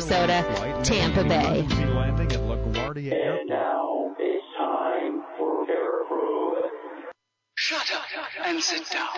Sarasota, Tampa Bay. Landing at LaGuardia Airport. Now it's time for Paraprobe. Shut up and sit down.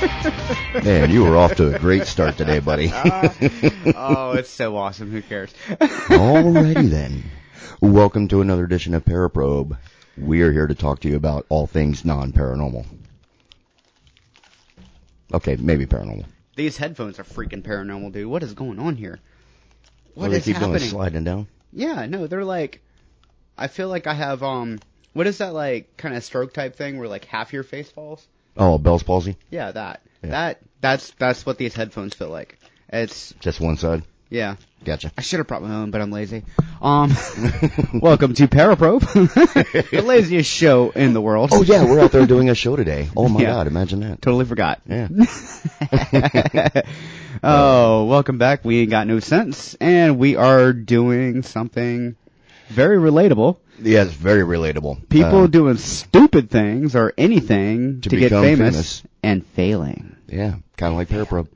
Man, you were off to a great start today, buddy. oh, it's so awesome. Who cares? Alrighty then. Welcome to another edition of Paraprobe. We are here to talk to you about all things non-paranormal. Okay, maybe paranormal. These headphones are freaking paranormal, dude. What is going on here? What do they is keep happening? doing? Sliding down? Yeah, no, they're like. I feel like I have um. What is that like kind of stroke type thing where like half your face falls? Oh, Bell's palsy? Yeah, that. Yeah. That that's that's what these headphones feel like. It's Just one side? yeah. Gotcha. I should have brought my own, but I'm lazy. Um, welcome to Paraprobe, the laziest show in the world. Oh yeah, we're out there doing a show today. Oh my Yeah. god, imagine that. Totally forgot. Yeah. oh, welcome back. We ain't got no sense, and we are doing something very relatable. Yeah, it's very relatable. People Uh, doing stupid things or anything To to, get famous, famous. and failing, Yeah, kind of like Paraprobe.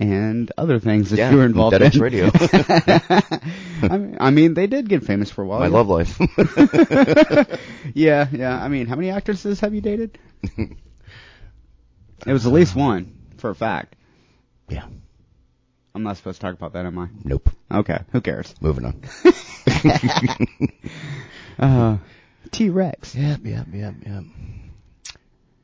and other things that Yeah, you're involved Dead Ends in. Radio. I, mean, I mean, they did get famous for a while. My yeah. love life. yeah, yeah. I mean, how many actresses have you dated? it was at least one, for a fact. yeah. I'm not supposed to talk about that, am I? Nope. Okay, who cares? Moving on. Uh, T-Rex. Yep, yep, yep, yep.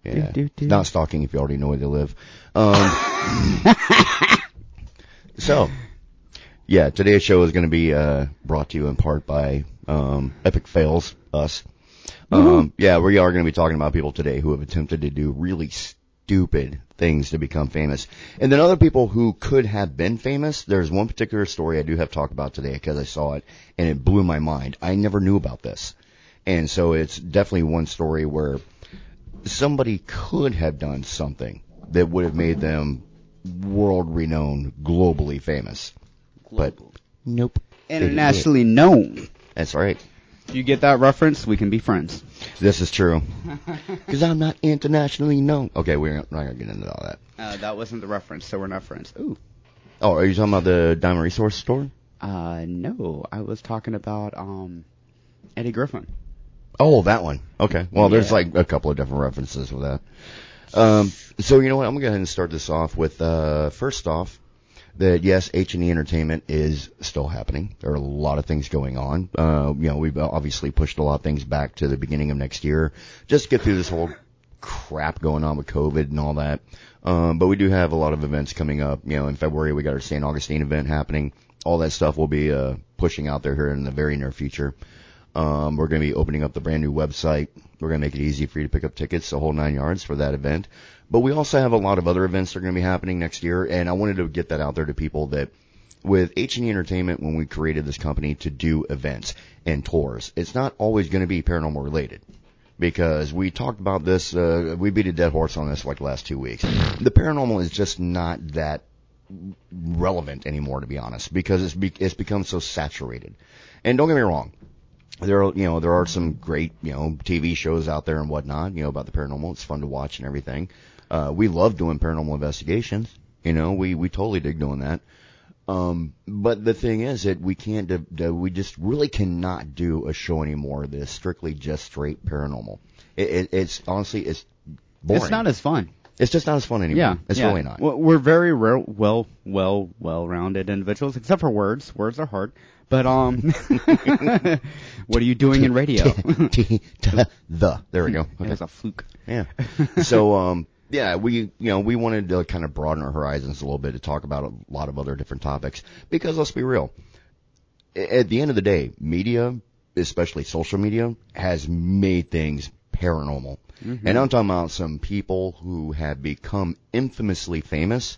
Yeah. Do, do, do. Not stalking if you already know where they live. Um, so, yeah, today's show is going to be uh, brought to you in part by um, Epic Fails, us. Um, yeah, we are going to be talking about people today who have attempted to do really stupid things to become famous. And then other people who could have been famous. There's one particular story I do have to talk about today because I saw it and it blew my mind. I never knew about this. And so it's definitely one story where somebody could have done something that would have made them world renowned, globally famous. But nope. they didn't it. Internationally known. That's right. If you get that reference, we can be friends. This is true. Because I'm not internationally known. Okay, we're not going to get into all that. Uh, that wasn't the reference, so we're not friends. Ooh. Oh, are you talking about the Diamond Resource Store? Uh, no, I was talking about, um, Eddie Griffin. Oh, that one. Okay. Well, there's Yeah. like a couple of different references with that. Um, so you know what? I'm going to go ahead and start this off with, uh, first off, that yes, H&E Entertainment is still happening. There are a lot of things going on. Uh, you know, we've obviously pushed a lot of things back to the beginning of next year just to get through this whole crap going on with COVID and all that. Um, but we do have a lot of events coming up. You know, in February we got our St. Augustine event happening. All that stuff will be, uh, pushing out there here in the very near future. Um, we're going to be opening up the brand new website. We're going to make it easy for you to pick up tickets, the whole nine yards for that event. But we also have a lot of other events that are going to be happening next year, and I wanted to get that out there to people that with H&E Entertainment, when we created this company to do events and tours, it's not always going to be paranormal related. Because we talked about this, uh, we beat a dead horse on this like the last two weeks. The paranormal is just not that relevant anymore, to be honest, because it's be- it's become so saturated. And don't get me wrong, there are you know there are some great you know TV shows out there and whatnot you know about the paranormal. It's fun to watch and everything. Uh, we love doing paranormal investigations. You know we we totally dig doing that. Um, but the thing is that we can't do, do- we just really cannot do a show anymore that is strictly just straight paranormal. It, it, it's honestly it's boring. It's not as fun. It's just not as fun anymore. Yeah, it's yeah. really not. We're very re- well, well, well-rounded individuals, except for words. Words are hard. But um, what are you doing in radio? The there we go. It was a fluke. Yeah. so, um, yeah, we, you know, we wanted to kind of broaden our horizons a little bit to talk about a lot of other different topics because let's be real. At the end of the day, media, especially social media, has made things paranormal. Mm-hmm. And I'm talking about some people who have become infamously famous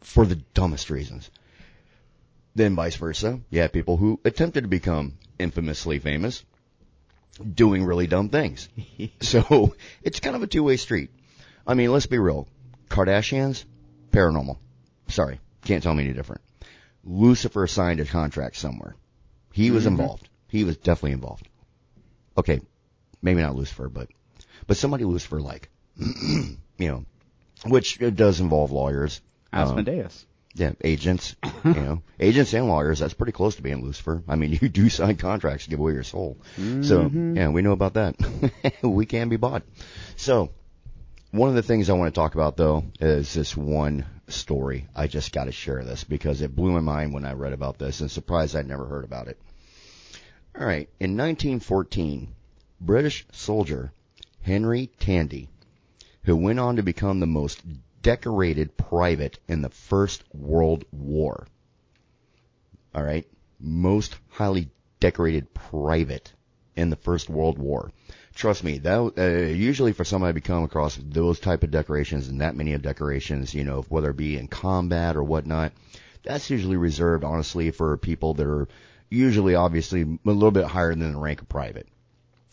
for the dumbest reasons. Then vice versa, you have people who attempted to become infamously famous doing really dumb things. so it's kind of a two-way street. I mean, let's be real. Kardashians, paranormal. Sorry, can't tell me any different. Lucifer signed a contract somewhere. He was involved. He was definitely involved. Okay, maybe not Lucifer, but but somebody Lucifer like, you know, which it does involve lawyers. Um, Asmodeus. yeah, agents, you know, agents and lawyers. That's pretty close to being Lucifer. I mean, you do sign contracts to give away your soul. So, yeah, we know about that. we can be bought. So, one of the things I want to talk about though is this one story. I just got to share this because it blew my mind when I read about this and surprised I'd never heard about it. All right, in 1914, British soldier Henry Tandy, who went on to become the most decorated private in the First World War. All right, most highly decorated private in the First World War. Trust me, that uh, usually for somebody to come across those type of decorations and that many of decorations, you know, whether it be in combat or whatnot, that's usually reserved, honestly, for people that are usually, obviously, a little bit higher than the rank of private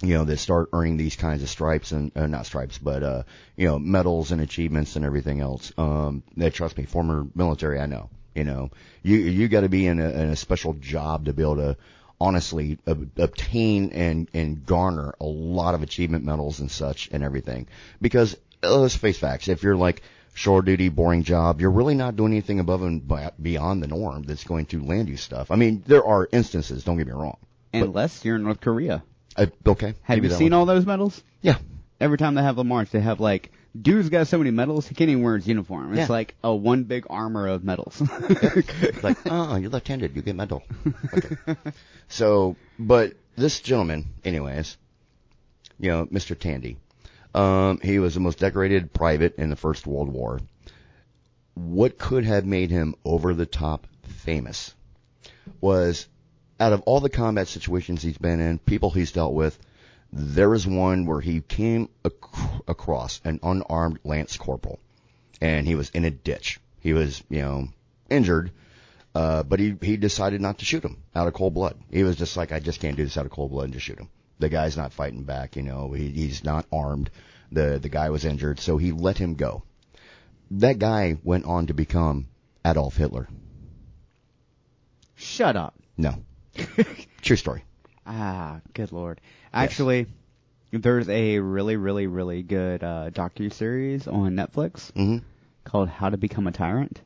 you know, that start earning these kinds of stripes and uh, not stripes, but uh, you know, medals and achievements and everything else. Um, that trust me, former military, I know. You know, you you got to be in a, in a special job to be able to honestly ob- obtain and and garner a lot of achievement medals and such and everything. Because uh, let's face facts, if you're like shore duty, boring job, you're really not doing anything above and beyond the norm that's going to land you stuff. I mean, there are instances. Don't get me wrong. Unless you're in North Korea. Uh, okay. Have you seen one. all those medals? Yeah. Every time they have a march, they have like, dude's got so many medals, he can't even wear his uniform. It's Yeah. like a one big armor of medals. like, oh, you're left-handed, you get medal. Okay. so, but this gentleman, anyways, you know, Mr. Tandy, um, he was the most decorated private in the First World War. What could have made him over the top famous was out of all the combat situations he's been in, people he's dealt with, there was one where he came ac- across an unarmed lance corporal and he was in a ditch. He was, you know, injured, uh, but he, he decided not to shoot him out of cold blood. He was just like, I just can't do this out of cold blood and just shoot him. The guy's not fighting back, you know, he, he's not armed. The, the guy was injured, so he let him go. That guy went on to become Adolf Hitler. Shut up. No. True story. Ah, good lord. Actually, there's a really, really, really good uh, docu series on Netflix hmm called How to Become a Tyrant,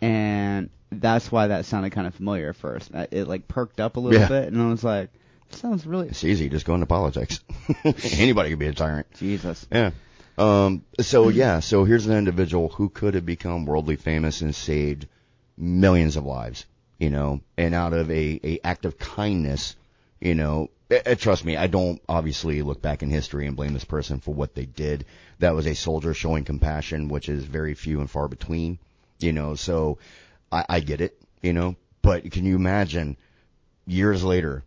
and that's why that sounded kind of familiar at first. Uh, It like perked up a little Yeah. bit, and I was like, "Sounds really It's easy. Just go into politics. Anybody could be a tyrant. Jesus." Yeah. Um, so yeah, so here's an individual who could have become worldly famous and saved millions of lives, you know, and out of a, a act of kindness, you know, eh, eh, trust me, I don't obviously look back in history and blame this person for what they did. That was a soldier showing compassion, which is very few and far between, you know, so I, I get it, you know, but can you imagine years later,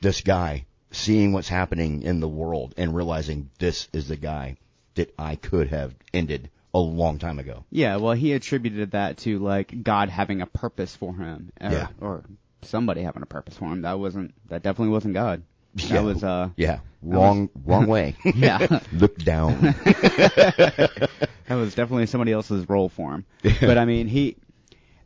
this guy seeing what's happening in the world and realizing this is the guy that I could have ended a long time ago. Yeah, well, he attributed that to like God having a purpose for him, or, Yeah. or somebody having a purpose for him. That wasn't that definitely wasn't God. That Yeah. was uh Yeah, wrong, wrong way. yeah. Look down. that was definitely somebody else's role for him. But I mean, he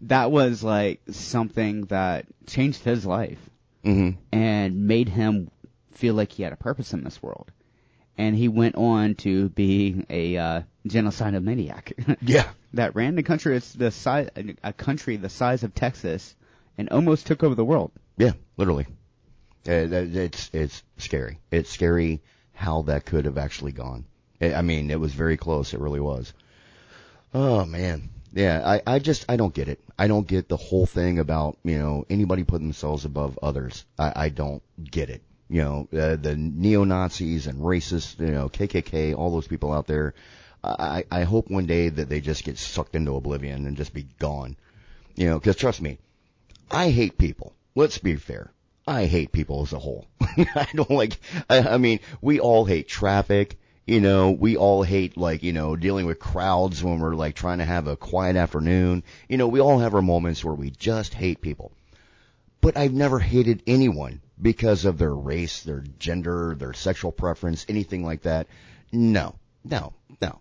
that was like something that changed his life hmm and made him feel like he had a purpose in this world. And he went on to be a uh, genocidal maniac Yeah. that ran the country it's the size a country the size of Texas and almost took over the world. Yeah, literally. Uh, it's it's scary. It's scary how that could have actually gone. I I mean, it was very close. It really was. Oh man, yeah. I I just I don't get it. I don't get the whole thing about you know anybody putting themselves above others. I I don't get it. You know uh, the neo Nazis and racists. You know KKK. All those people out there. I I hope one day that they just get sucked into oblivion and just be gone. You know, because trust me, I hate people. Let's be fair. I hate people as a whole. I don't like, I, I mean, we all hate traffic. You know, we all hate like, you know, dealing with crowds when we're like trying to have a quiet afternoon. You know, we all have our moments where we just hate people. But I've never hated anyone because of their race, their gender, their sexual preference, anything like that. No, no, no.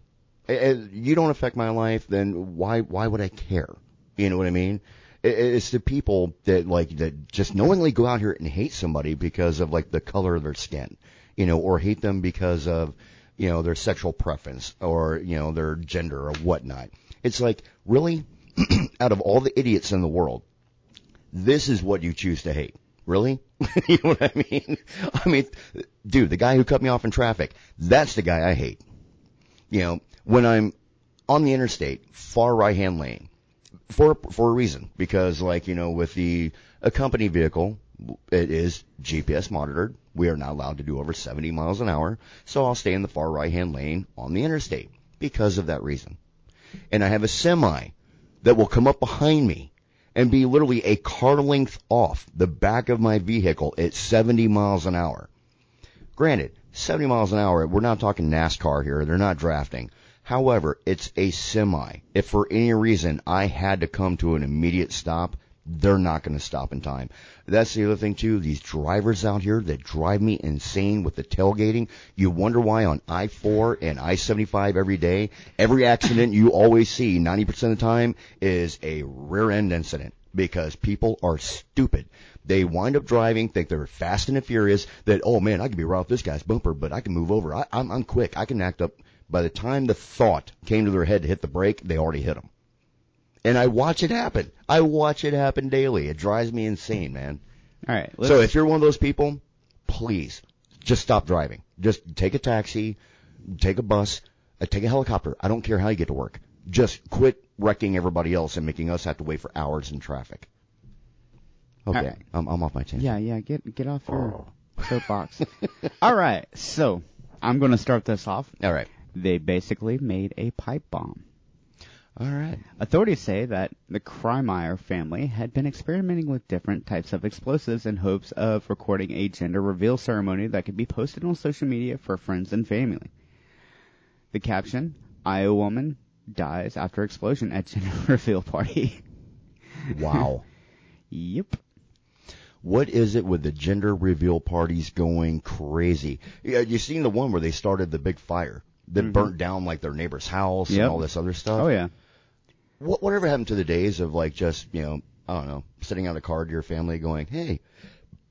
You don't affect my life, then why, why would I care? You know what I mean? It's the people that like that just knowingly go out here and hate somebody because of like the color of their skin, you know, or hate them because of you know their sexual preference or you know their gender or whatnot. It's like really, out of all the idiots in the world, this is what you choose to hate. Really? you know what I mean? I mean, dude, the guy who cut me off in traffic, that's the guy I hate. You know, when I'm on the interstate, far right hand lane, for for a reason, because like you know, with the a company vehicle, it is GPS monitored. We are not allowed to do over 70 miles an hour, so I'll stay in the far right hand lane on the interstate because of that reason. And I have a semi that will come up behind me and be literally a car length off the back of my vehicle at 70 miles an hour. Granted, 70 miles an hour, we're not talking NASCAR here, they're not drafting. However, it's a semi. If for any reason I had to come to an immediate stop, they're not going to stop in time. That's the other thing too. These drivers out here that drive me insane with the tailgating. You wonder why on I-4 and I-75 every day, every accident you always see 90% of the time is a rear end incident because people are stupid. They wind up driving, think they're fast and furious, that, oh man, I can be right off this guy's bumper, but I can move over. I, I'm, I'm quick. I can act up. By the time the thought came to their head to hit the brake, they already hit them. And I watch it happen. I watch it happen daily. It drives me insane, man. All right. So if you're one of those people, please just stop driving. Just take a taxi, take a bus, uh, take a helicopter. I don't care how you get to work. Just quit wrecking everybody else and making us have to wait for hours in traffic. Okay, right. I'm, I'm off my tangent. Yeah, yeah, get get off your soapbox. All right, so I'm going to start this off. All right. They basically made a pipe bomb. All right. Authorities say that the Kreimeyer family had been experimenting with different types of explosives in hopes of recording a gender reveal ceremony that could be posted on social media for friends and family. The caption, Iowa woman dies after explosion at gender reveal party. Wow. yep. what is it with the gender reveal parties going crazy? Yeah, you seen the one where they started the big fire that burnt down like their neighbor's house Mm-hmm. Yep. and all this other stuff? Oh yeah. What, whatever happened to the days of like just you know I don't know sending out a card to your family going hey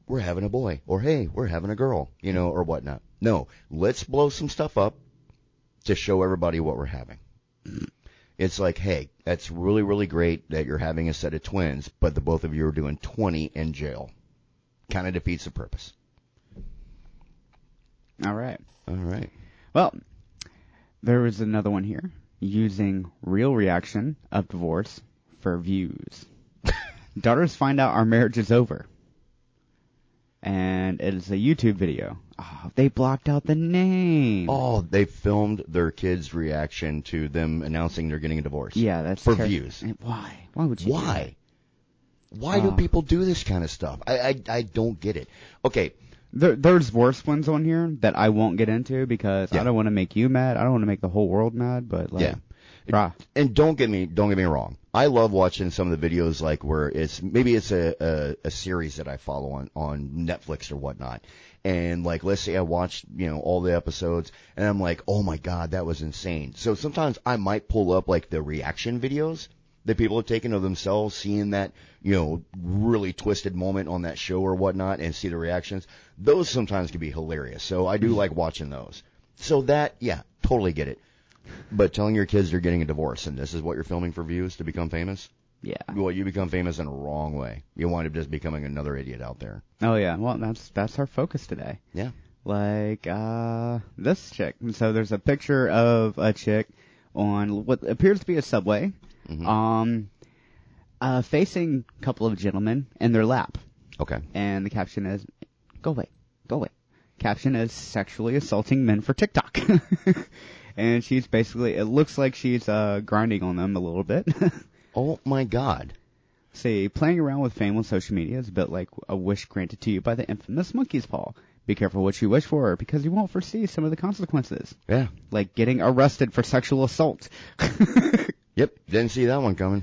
we're having a boy or hey we're having a girl you know or whatnot. No let's blow some stuff up to show everybody what we're having. Mm-hmm. It's like hey that's really really great that you're having a set of twins but the both of you are doing 20 in jail. Kind of defeats the purpose. All right. all right. Well, there was another one here using real reaction of divorce for views. Daughters find out our marriage is over. And it is a YouTube video. Oh, they blocked out the name. oh they filmed their kids reaction to them announcing they're getting a divorce yeah, that's for ter- views Why? Why would you? do Why? Why do Uh, people do this kind of stuff? I, I I don't get it. Okay? There, there's worse ones on here that I won't get into because Yeah. I don't want to make you mad. I don't want to make the whole world mad. But like, yeah. brah. And don't get me don't get me wrong. I love watching some of the videos like where it's maybe it's a, a a series that I follow on on Netflix or whatnot. And like let's say I watched, you know, all the episodes and I'm like, "Oh my god, that was insane." So sometimes I might pull up like the reaction videos that people have taken of themselves seeing that, you know, really twisted moment on that show or whatnot and see the reactions. Those sometimes can be hilarious. So I do like watching those. So that, yeah, totally get it. But telling your kids you're getting a divorce and this is what you're filming for views to become famous, Yeah. well, you become famous in a wrong way. You wind up just becoming another idiot out there. Oh yeah. Well, that's that's our focus today. Yeah. like uh this chick. And so there's a picture of a chick on what appears to be a subway, Mhm. um, uh, facing a couple of gentlemen in their lap, Okay. and the caption is, "Go away, go away." Caption is sexually assaulting men for TikTok. And she's basically, it looks like she's, uh, grinding on them a little bit. Oh my God. See, playing around with fame on social media is a bit like a wish granted to you by the infamous monkey's paw. Be careful what you wish for, because you won't foresee some of the consequences. Yeah. Like getting arrested for sexual assault. Yep. Didn't see that one coming.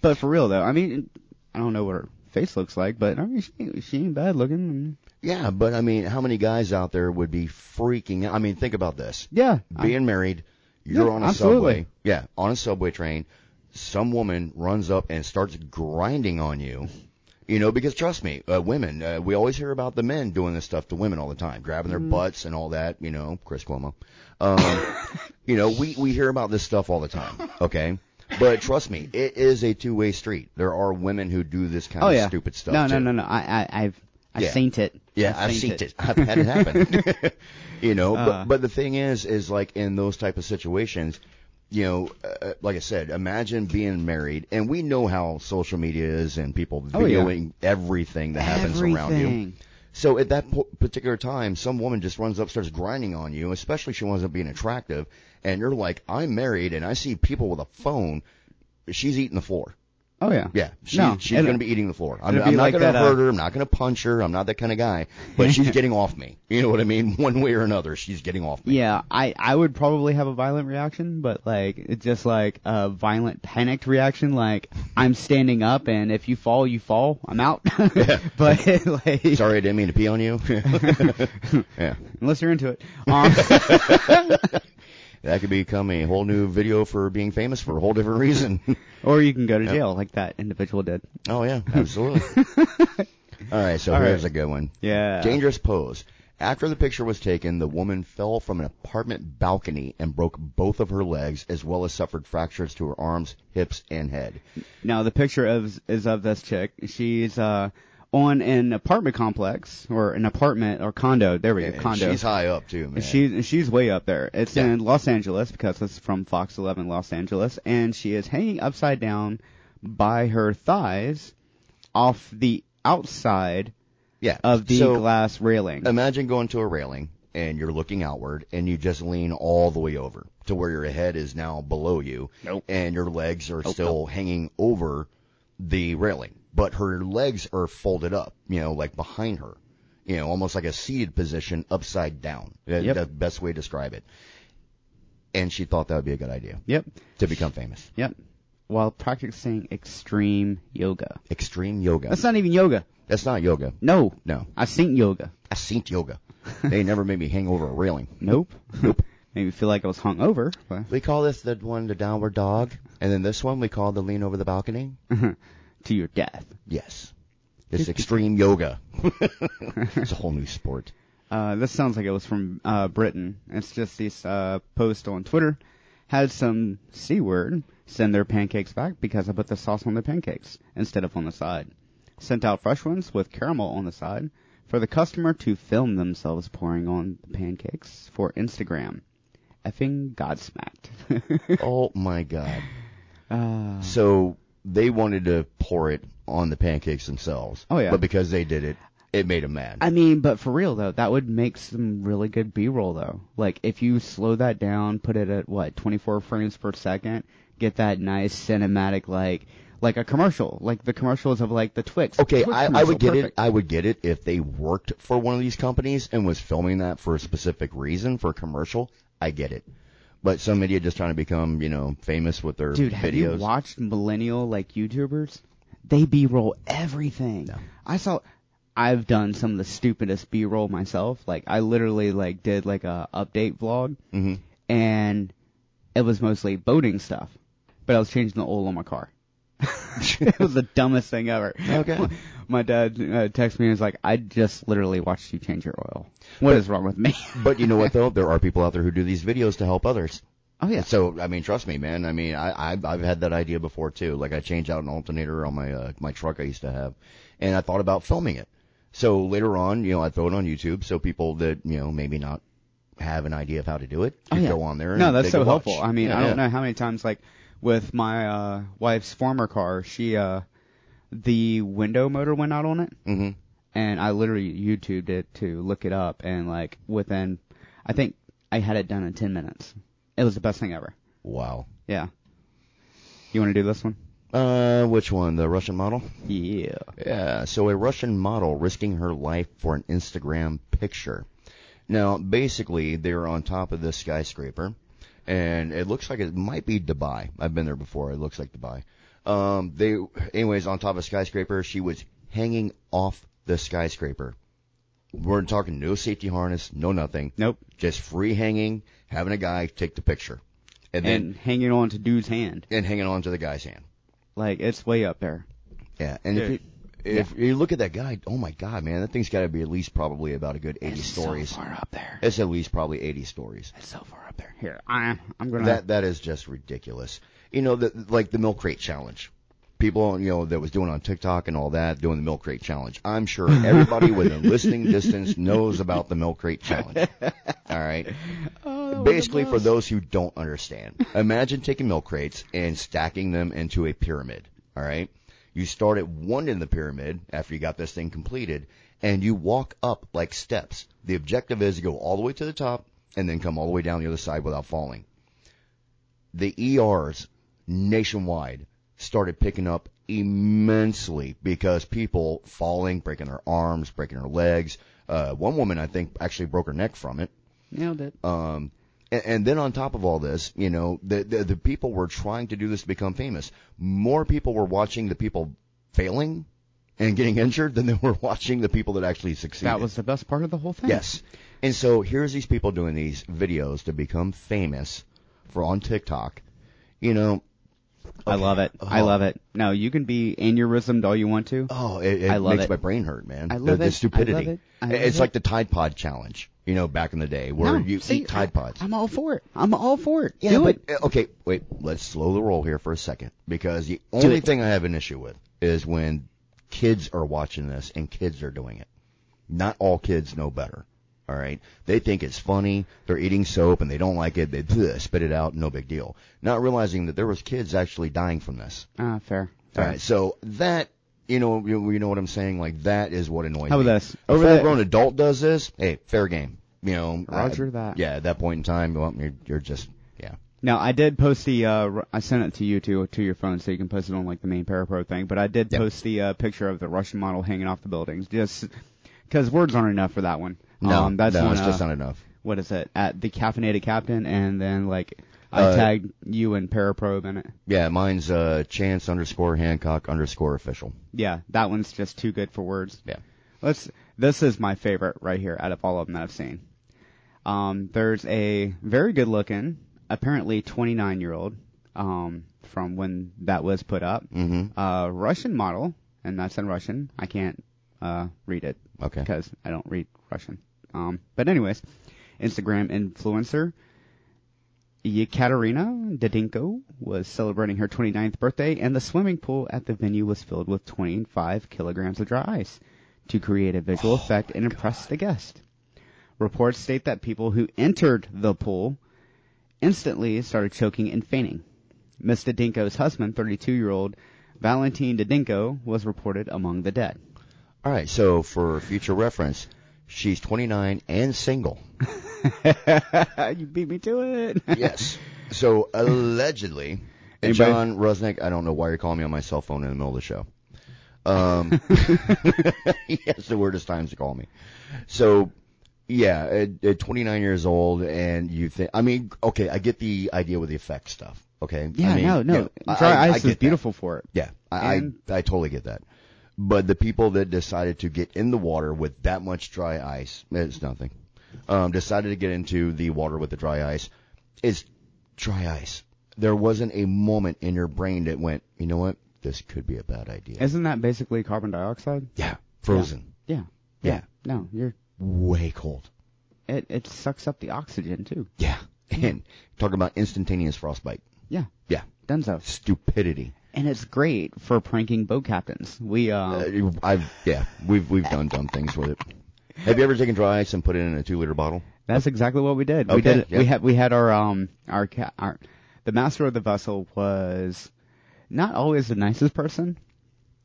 but for real though, I mean, I don't know what her face looks like, but I mean, she, she ain't bad looking. Yeah, but I mean, how many guys out there would be freaking out? I mean, think about this. Yeah. I- Being married, you're Yeah, on a absolutely. subway. Yeah, on a subway train. some woman runs up and starts grinding on you. You know, because trust me, uh, women, uh, we always hear about the men doing this stuff to women all the time, grabbing their butts and all that, you know, Chris Cuomo. Um, you know, we, we hear about this stuff all the time, okay? But trust me, it is a two-way street. There are women who do this kind Oh of yeah. stupid stuff. No, too. no, no, no. I, I, I've, I've Yeah. seen it. Yeah, I've seen it. I've had it happen. you know, Uh. but but the thing is, is like in those type of situations, you know, uh, like I said, imagine being married, and we know how social media is, and people Oh, yeah. videoing everything that happens around you. So at that po- particular time, some woman just runs up, starts grinding on you, especially she winds up being attractive, and you're like, I'm married, and I see people with a phone. She's eating the floor. Oh yeah. Yeah, she, No, she's going to be eating the floor. I'm, I'm not like going to that, uh, hurt her. I'm not going to punch her. I'm not that kind of guy. But she's getting off me. You know what I mean? One way or another, she's getting off me. Yeah, I, I would probably have a violent reaction, but like it's just like a violent panicked reaction. Like I'm standing up, and if you fall, you fall. I'm out. but like, Sorry, I didn't mean to pee on you. yeah, unless you're into it. Um, that could become a whole new video for being famous for a whole different reason. or you can go to jail, like that individual did. oh yeah, absolutely. All right, so All here's right. a good one. Yeah. Dangerous pose. After the picture was taken, the woman fell from an apartment balcony and broke both of her legs, as well as suffered fractures to her arms, hips, and head. Now the picture of is of this chick. She's uh on an apartment complex or an apartment or condo. There we go, And condo. She's high up too, man. She's she's way up there. It's Yeah. in Los Angeles because it's from Fox 11 Los Angeles, and she is hanging upside down by her thighs off the outside yeah. of the so, glass railing. Imagine going to a railing and you're looking outward and you just lean all the way over to where your head is now below you. Nope. And your legs are Nope, still hanging over the railing, but her legs are folded up, you know, like behind her. You know, almost like a seated position upside down. Yep. That's the best way to describe it. And she thought that would be a good idea yep, to become famous. yep. While practicing extreme yoga. Extreme yoga. That's not even yoga. That's not yoga. No, No. I seen yoga. I seen yoga. they never made me hang over a railing. Nope. Nope. Made me feel like I was hung over. but- We call this the one the downward dog, and then this one we call the lean over the balcony. to your death. Yes, This extreme yoga. it's a whole new sport. Uh, this sounds like it was from uh, Britain. It's just this uh, post on Twitter had some c word send their pancakes back because I put the sauce on the pancakes instead of on the side. Sent out fresh ones with caramel on the side for the customer to film themselves pouring on the pancakes for Instagram. Effing godsmacked. Oh my god! uh, So they wanted to pour it on the pancakes themselves. Oh, yeah. But because they did it, it made them mad. I mean, but for real though, that would make some really good B-roll though. Like if you slow that down, put it at what 24 frames per second, get that nice cinematic like like a commercial, like the commercials of like the Twix. Okay, Twix I, I would get perfect. it. I would get it if they worked for one of these companies and was filming that for a specific reason for a commercial. I get it. But some idiot just trying to become, you know, famous with their videos. Dude, have videos. you watched millennial like YouTubers? They B-roll everything. No. I saw. I've done some of the stupidest B-roll myself. Like I literally like did like a update vlog, Mhm. and it was mostly boating stuff. But I was changing the oil on my car. it was the dumbest thing ever. Okay. My dad uh, texted me and was like, "I just literally watched you change your oil. What is wrong with me?" But you know what though? There are people out there who do these videos to help others. oh yeah. So I mean, trust me, man. I mean, I I've, I've had that idea before too. Like I changed out an alternator on my uh, my truck I used to have, and I thought about filming it. So later on, you know, I throw it on YouTube so people that you know maybe not have an idea of how to do it Oh, can yeah. go on there. And No, that's so helpful. I mean, Yeah, I don't yeah. know how many times, like, with my uh, wife's former car, she uh, the window motor went out on it, Mhm. and I literally YouTubed it to look it up, and like within, I think I had it done in ten minutes. It was the best thing ever. Wow. Yeah. You want to do this one? Uh, which one? The Russian model? Yeah. Yeah, so a Russian model risking her life for an Instagram picture. Now, basically, they're on top of this skyscraper, and it looks like it might be Dubai. I've been there before. It looks like Dubai. Um, they, anyways, on top of a skyscraper, she was hanging off the skyscraper. We're talking no safety harness, no nothing, Nope. just free hanging, having a guy take the picture. and then and hanging on to dude's hand. and hanging on to the guy's hand. Like it's way up there. Yeah, and if you, if you look at that guy, oh my god, man, that thing's got to be at least probably about a good 80 stories. So far up there. It's at least probably 80 stories. It's so far up there. Here, I, am. I'm gonna. That that is just ridiculous. You know, the, like the milk crate challenge. People, you know, that was doing on TikTok and all that, doing the milk crate challenge. I'm sure everybody within listening distance knows about the milk crate challenge. All right. Oh, Basically, for those who don't understand, imagine taking milk crates and stacking them into a pyramid. All right. You start at one in the pyramid after you got this thing completed, and you walk up like steps. The objective is to go all the way to the top and then come all the way down the other side without falling. The ERs nationwide started picking up immensely because people falling, breaking their arms, breaking their legs. Uh, one woman, I think, actually broke her neck from it. nailed it. Um, and, and then on top of all this, you know, the, the the people were trying to do this to become famous. More people were watching the people failing and getting injured than they were watching the people that actually succeeded. That was the best part of the whole thing. Yes. And so here's these people doing these videos to become famous for on TikTok. You know, I love it. I Oh. love it. No, you can be aneurysmed all you want to. oh, it, it I love makes it. my brain hurt, man. I the, love the it. I stupidity. love it. I love it's it. like the Tide Pod challenge, you know, back in the day where No, you see, eat Tide Pods. I, am all for it. I'm all for it. Yeah, Do but it. uh, okay, wait. Let's slow the roll here for a second because the only thing I have an issue with is when kids are watching this and kids are doing it. Not all kids know better. All right, they think it's funny. They're eating soap and they don't like it. They bleh, spit it out. No big deal. Not realizing that there was kids actually dying from this. Ah, fair. All fair. right, so that you know you, you know what I'm saying. Like that is what annoys How me. about this? A Over full the- grown adult does this. Hey, fair game. You know, Roger I- that. Yeah, at that point in time, well, you're, you're just yeah. Now I did post the. Uh, r- I sent it to you to to your phone so you can post it on like the main Parapro thing. But I did Yep. post the uh, picture of the Russian model hanging off the buildings, just because words aren't enough for that one. No, um, that's no, it's just uh, not enough. what is it at the caffeinated captain, and then like I Uh, tagged you and Paraprobe in it. Yeah, mine's uh, Chance underscore Hancock underscore official. Yeah, that one's just too good for words. Yeah. Let's. This is my favorite right here out of all of them that I've seen. Um, there's a very good looking, apparently 29 year old, um, from when that was put up, Mm-hmm. uh, Russian model, and that's in Russian. I can't uh, read it Okay. because I don't read Russian. Um, but anyways, Instagram influencer Yekaterina Didenko was celebrating her 29th birthday, and the swimming pool at the venue was filled with 25 kilograms of dry ice to create a visual effect and impress the guest. Reports state that people who entered the pool instantly started choking and fainting. Miss Didenko's husband, 32-year-old Valentin Didenko, was reported among the dead. All right. So for future reference, she's 29 and single. you beat me to it. Yes. so allegedly, Anybody- John Rusnick, I don't know why you're calling me on my cell phone in the middle of the show. Um, yes, the weirdest times to call me. So, yeah, at, at 29 years old, and you think, I mean, okay, I get the idea with the effect stuff. Okay. Yeah, I mean, no, no. you know, Dry I- I ice get is that. beautiful for it. Yeah, I, I I totally get that. But the people that decided to get in the water with that much dry ice, it's nothing. Um, decided to get into the water with the dry ice, it's dry ice. There wasn't a moment in your brain that went, you know what, this could be a bad idea. Isn't that basically carbon dioxide? yeah, frozen, Yeah. Yeah. No, you're way cold. it it sucks up the oxygen too. Yeah, and talking about instantaneous frostbite. Yeah. Yeah, Dunzo. stupidity. And it's great for pranking boat captains. We uh, Uh, I've yeah, we've we've done dumb things with it. Have you ever taken dry ice and put it in a two liter bottle? that's exactly what we did. We did it. yeah. we had we had our um our ca- our the master of the vessel was not always the nicest person,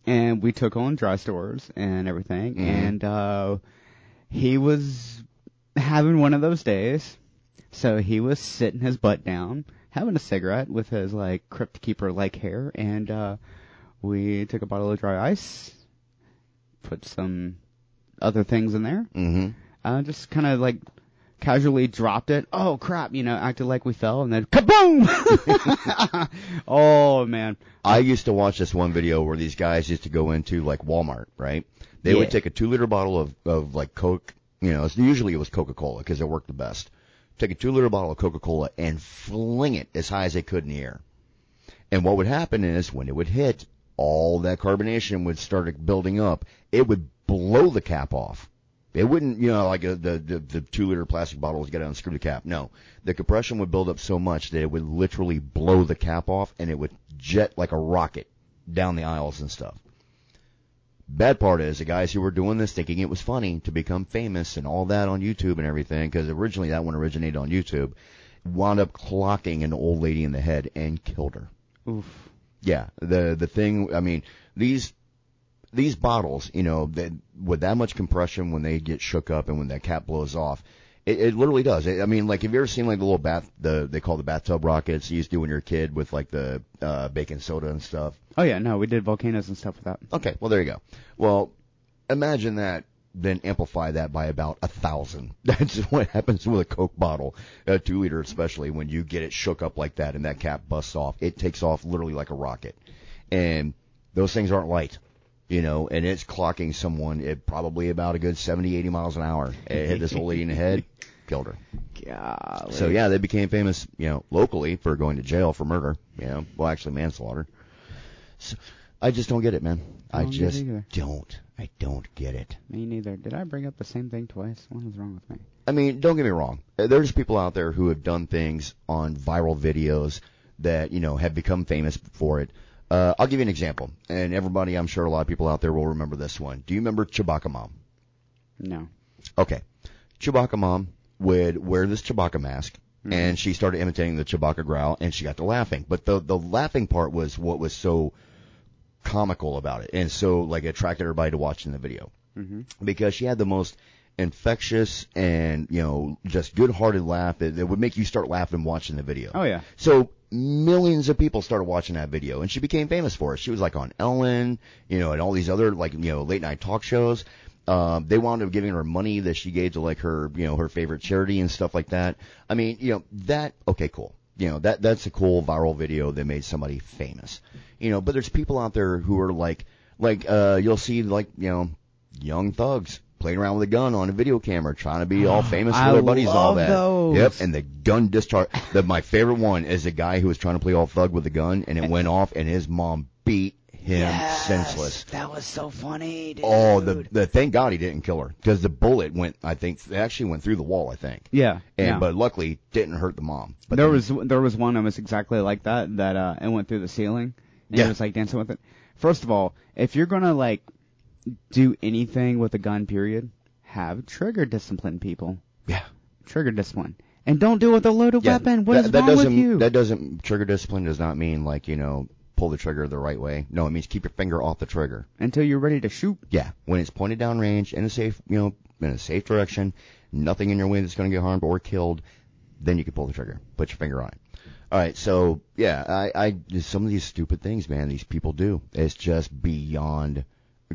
and we took on dry stores and everything, Mhm. and uh he was having one of those days. So he was sitting his butt down, having a cigarette with his like crypt keeper like hair, and uh we took a bottle of dry ice, put some other things in there, Mm-hmm. uh, just kind of like casually dropped it. Oh crap, you know, acted like we fell and then kaboom! oh man. I used to watch this one video where these guys used to go into like Walmart, right? They would take a two liter bottle of, of like Coke, you know, it's- usually it was Coca Cola because it worked the best. Take a two liter bottle of Coca-Cola and fling it as high as they could in the air. And what would happen is when it would hit, all that carbonation would start building up. It would blow the cap off. It wouldn't, you know, like a, the, the the two liter plastic bottles, you got to unscrew the cap. No, the compression would build up so much that it would literally blow the cap off, and it would jet like a rocket down the aisles and stuff. Bad part is the guys who were doing this thinking it was funny to become famous and all that on YouTube and everything, because originally that one originated on YouTube, wound up clocking an old lady in the head and killed her. Oof. Yeah, the the thing. I mean, these these bottles, you know, that with that much compression, when they get shook up and when that cap blows off, it, it literally does. I mean, like, have you ever seen like the little bath, the they call the bathtub rockets you used to do when you were a kid with like the uh, baking soda and stuff? Oh yeah, no, we did volcanoes and stuff with that. Okay, well there you go. Well, imagine that. Then amplify that by about a thousand. That's what happens with a Coke bottle, a two liter especially, when you get it shook up like that and that cap busts off. It takes off literally like a rocket. And those things aren't light, you know, and it's clocking someone at probably about a good 70, 80 miles an hour. It hit this old lady in the head, killed her. Golly. So yeah, they became famous, you know, locally for going to jail for murder, you know, well actually manslaughter. So I just don't get it, man. I I don't get it just don't. I don't get it. Me neither. Did I bring up the same thing twice? What is wrong with me? I mean, don't get me wrong. There's people out there who have done things on viral videos that, you know, have become famous for it. Uh, I'll give you an example. And everybody, I'm sure a lot of people out there will remember this one. Do you remember Chewbacca Mom? No. Okay. Chewbacca Mom would wear this Chewbacca mask Mhm. and she started imitating the Chewbacca growl and she got to laughing. But the, the laughing part was what was so comical about it and so like attracted everybody to watching the video hmm because she had the most infectious and you know just good-hearted laugh that, that would make you start laughing watching the video. Oh yeah. So millions of people started watching that video, and she became famous for it. She was like on Ellen, you know, and all these other like you know late night talk shows. Um, they wound up giving her money that she gave to like her you know her favorite charity and stuff like that. I mean, you know that okay, cool. You know that that's a cool viral video that made somebody famous. You know, but there's people out there who are like like uh you'll see like you know young thugs playing around with a gun on a video camera trying to be all famous with their buddies and all that. those. Yep, and the gun discharge. The, my favorite one is the guy who was trying to play all thug with a gun, and it went off, and his mom beat him senseless. That was so funny, dude. Oh, the the thank God he didn't kill her because the bullet went. I think it actually went through the wall. I think, Yeah. and yeah. but luckily didn't hurt the mom. But there then- was there was one that was exactly like that that uh it went through the ceiling and Yeah. it was like dancing with it. First of all, if you're gonna like do anything with a gun, period, have trigger discipline, people. yeah. Trigger discipline, and don't do it with a loaded Yeah, weapon. What that, is that wrong doesn't with you? that doesn't trigger discipline does not mean like you know pull the trigger the right way. No, it means keep your finger off the trigger. Until you're ready to shoot. Yeah, when it's pointed down range in a safe, you know, in a safe direction, nothing in your way that's going to get harmed or killed, then you can pull the trigger. Put your finger on it. All right, so yeah, I, I some of these stupid things, man, these people do. It's just beyond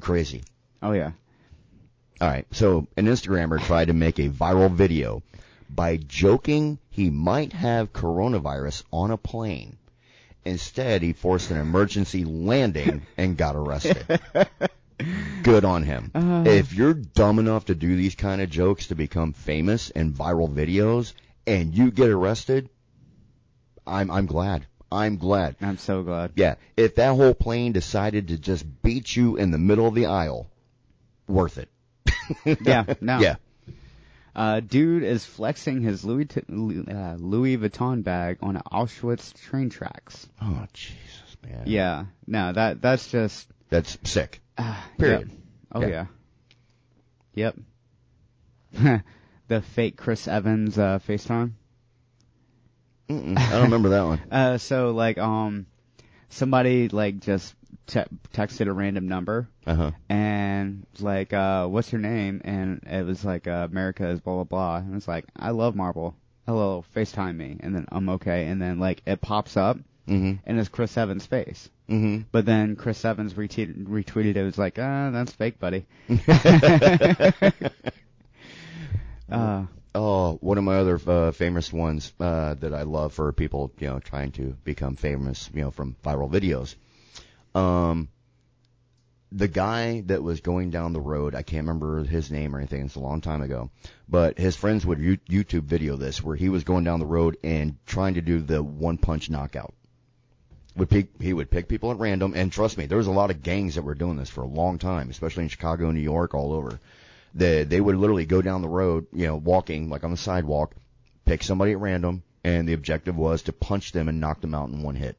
crazy. Oh yeah. All right, so an Instagrammer tried to make a viral video by joking he might have coronavirus on a plane. Instead, he forced an emergency landing and got arrested. Good on him. Uh. if you're dumb enough to do these kind of jokes to become famous in viral videos and you get arrested, I'm I'm glad. I'm glad. I'm so glad. Yeah, if that whole plane decided to just beat you in the middle of the aisle, worth it. Yeah, no. Yeah. Uh, dude is flexing his Louis t- uh, Louis Vuitton bag on Auschwitz train tracks. Oh Jesus, man. Yeah. No, that that's just That's sick. uh, Period. yep. Oh Yeah. yeah. Yep. the fake Chris Evans uh, FaceTime. Mm-mm, I don't remember that one. Uh, so like um, somebody like just te- texted a random number Uh huh. and like uh, what's your name? And it was like uh, America is blah blah blah. And it's like I love Marvel. Hello, FaceTime me. And then I'm okay. And then like it pops up Mhm. and it's Chris Evans' face. Mhm. But then Chris Evans retweeted, retweeted it. It was like, ah, that's fake, buddy. uh, Oh, one of my other uh, famous ones uh, that I love for people, you know, trying to become famous, you know, from viral videos. Um, the guy that was going down the road, I can't remember his name or anything. It's a long time ago, but his friends would you- YouTube video this where he was going down the road and trying to do the one punch knockout. Would pick, he would pick people at random, and trust me, there was a lot of gangs that were doing this for a long time, especially in Chicago, New York, all over. They they would literally go down the road, you know, walking like on the sidewalk, pick somebody at random, and the objective was to punch them and knock them out in one hit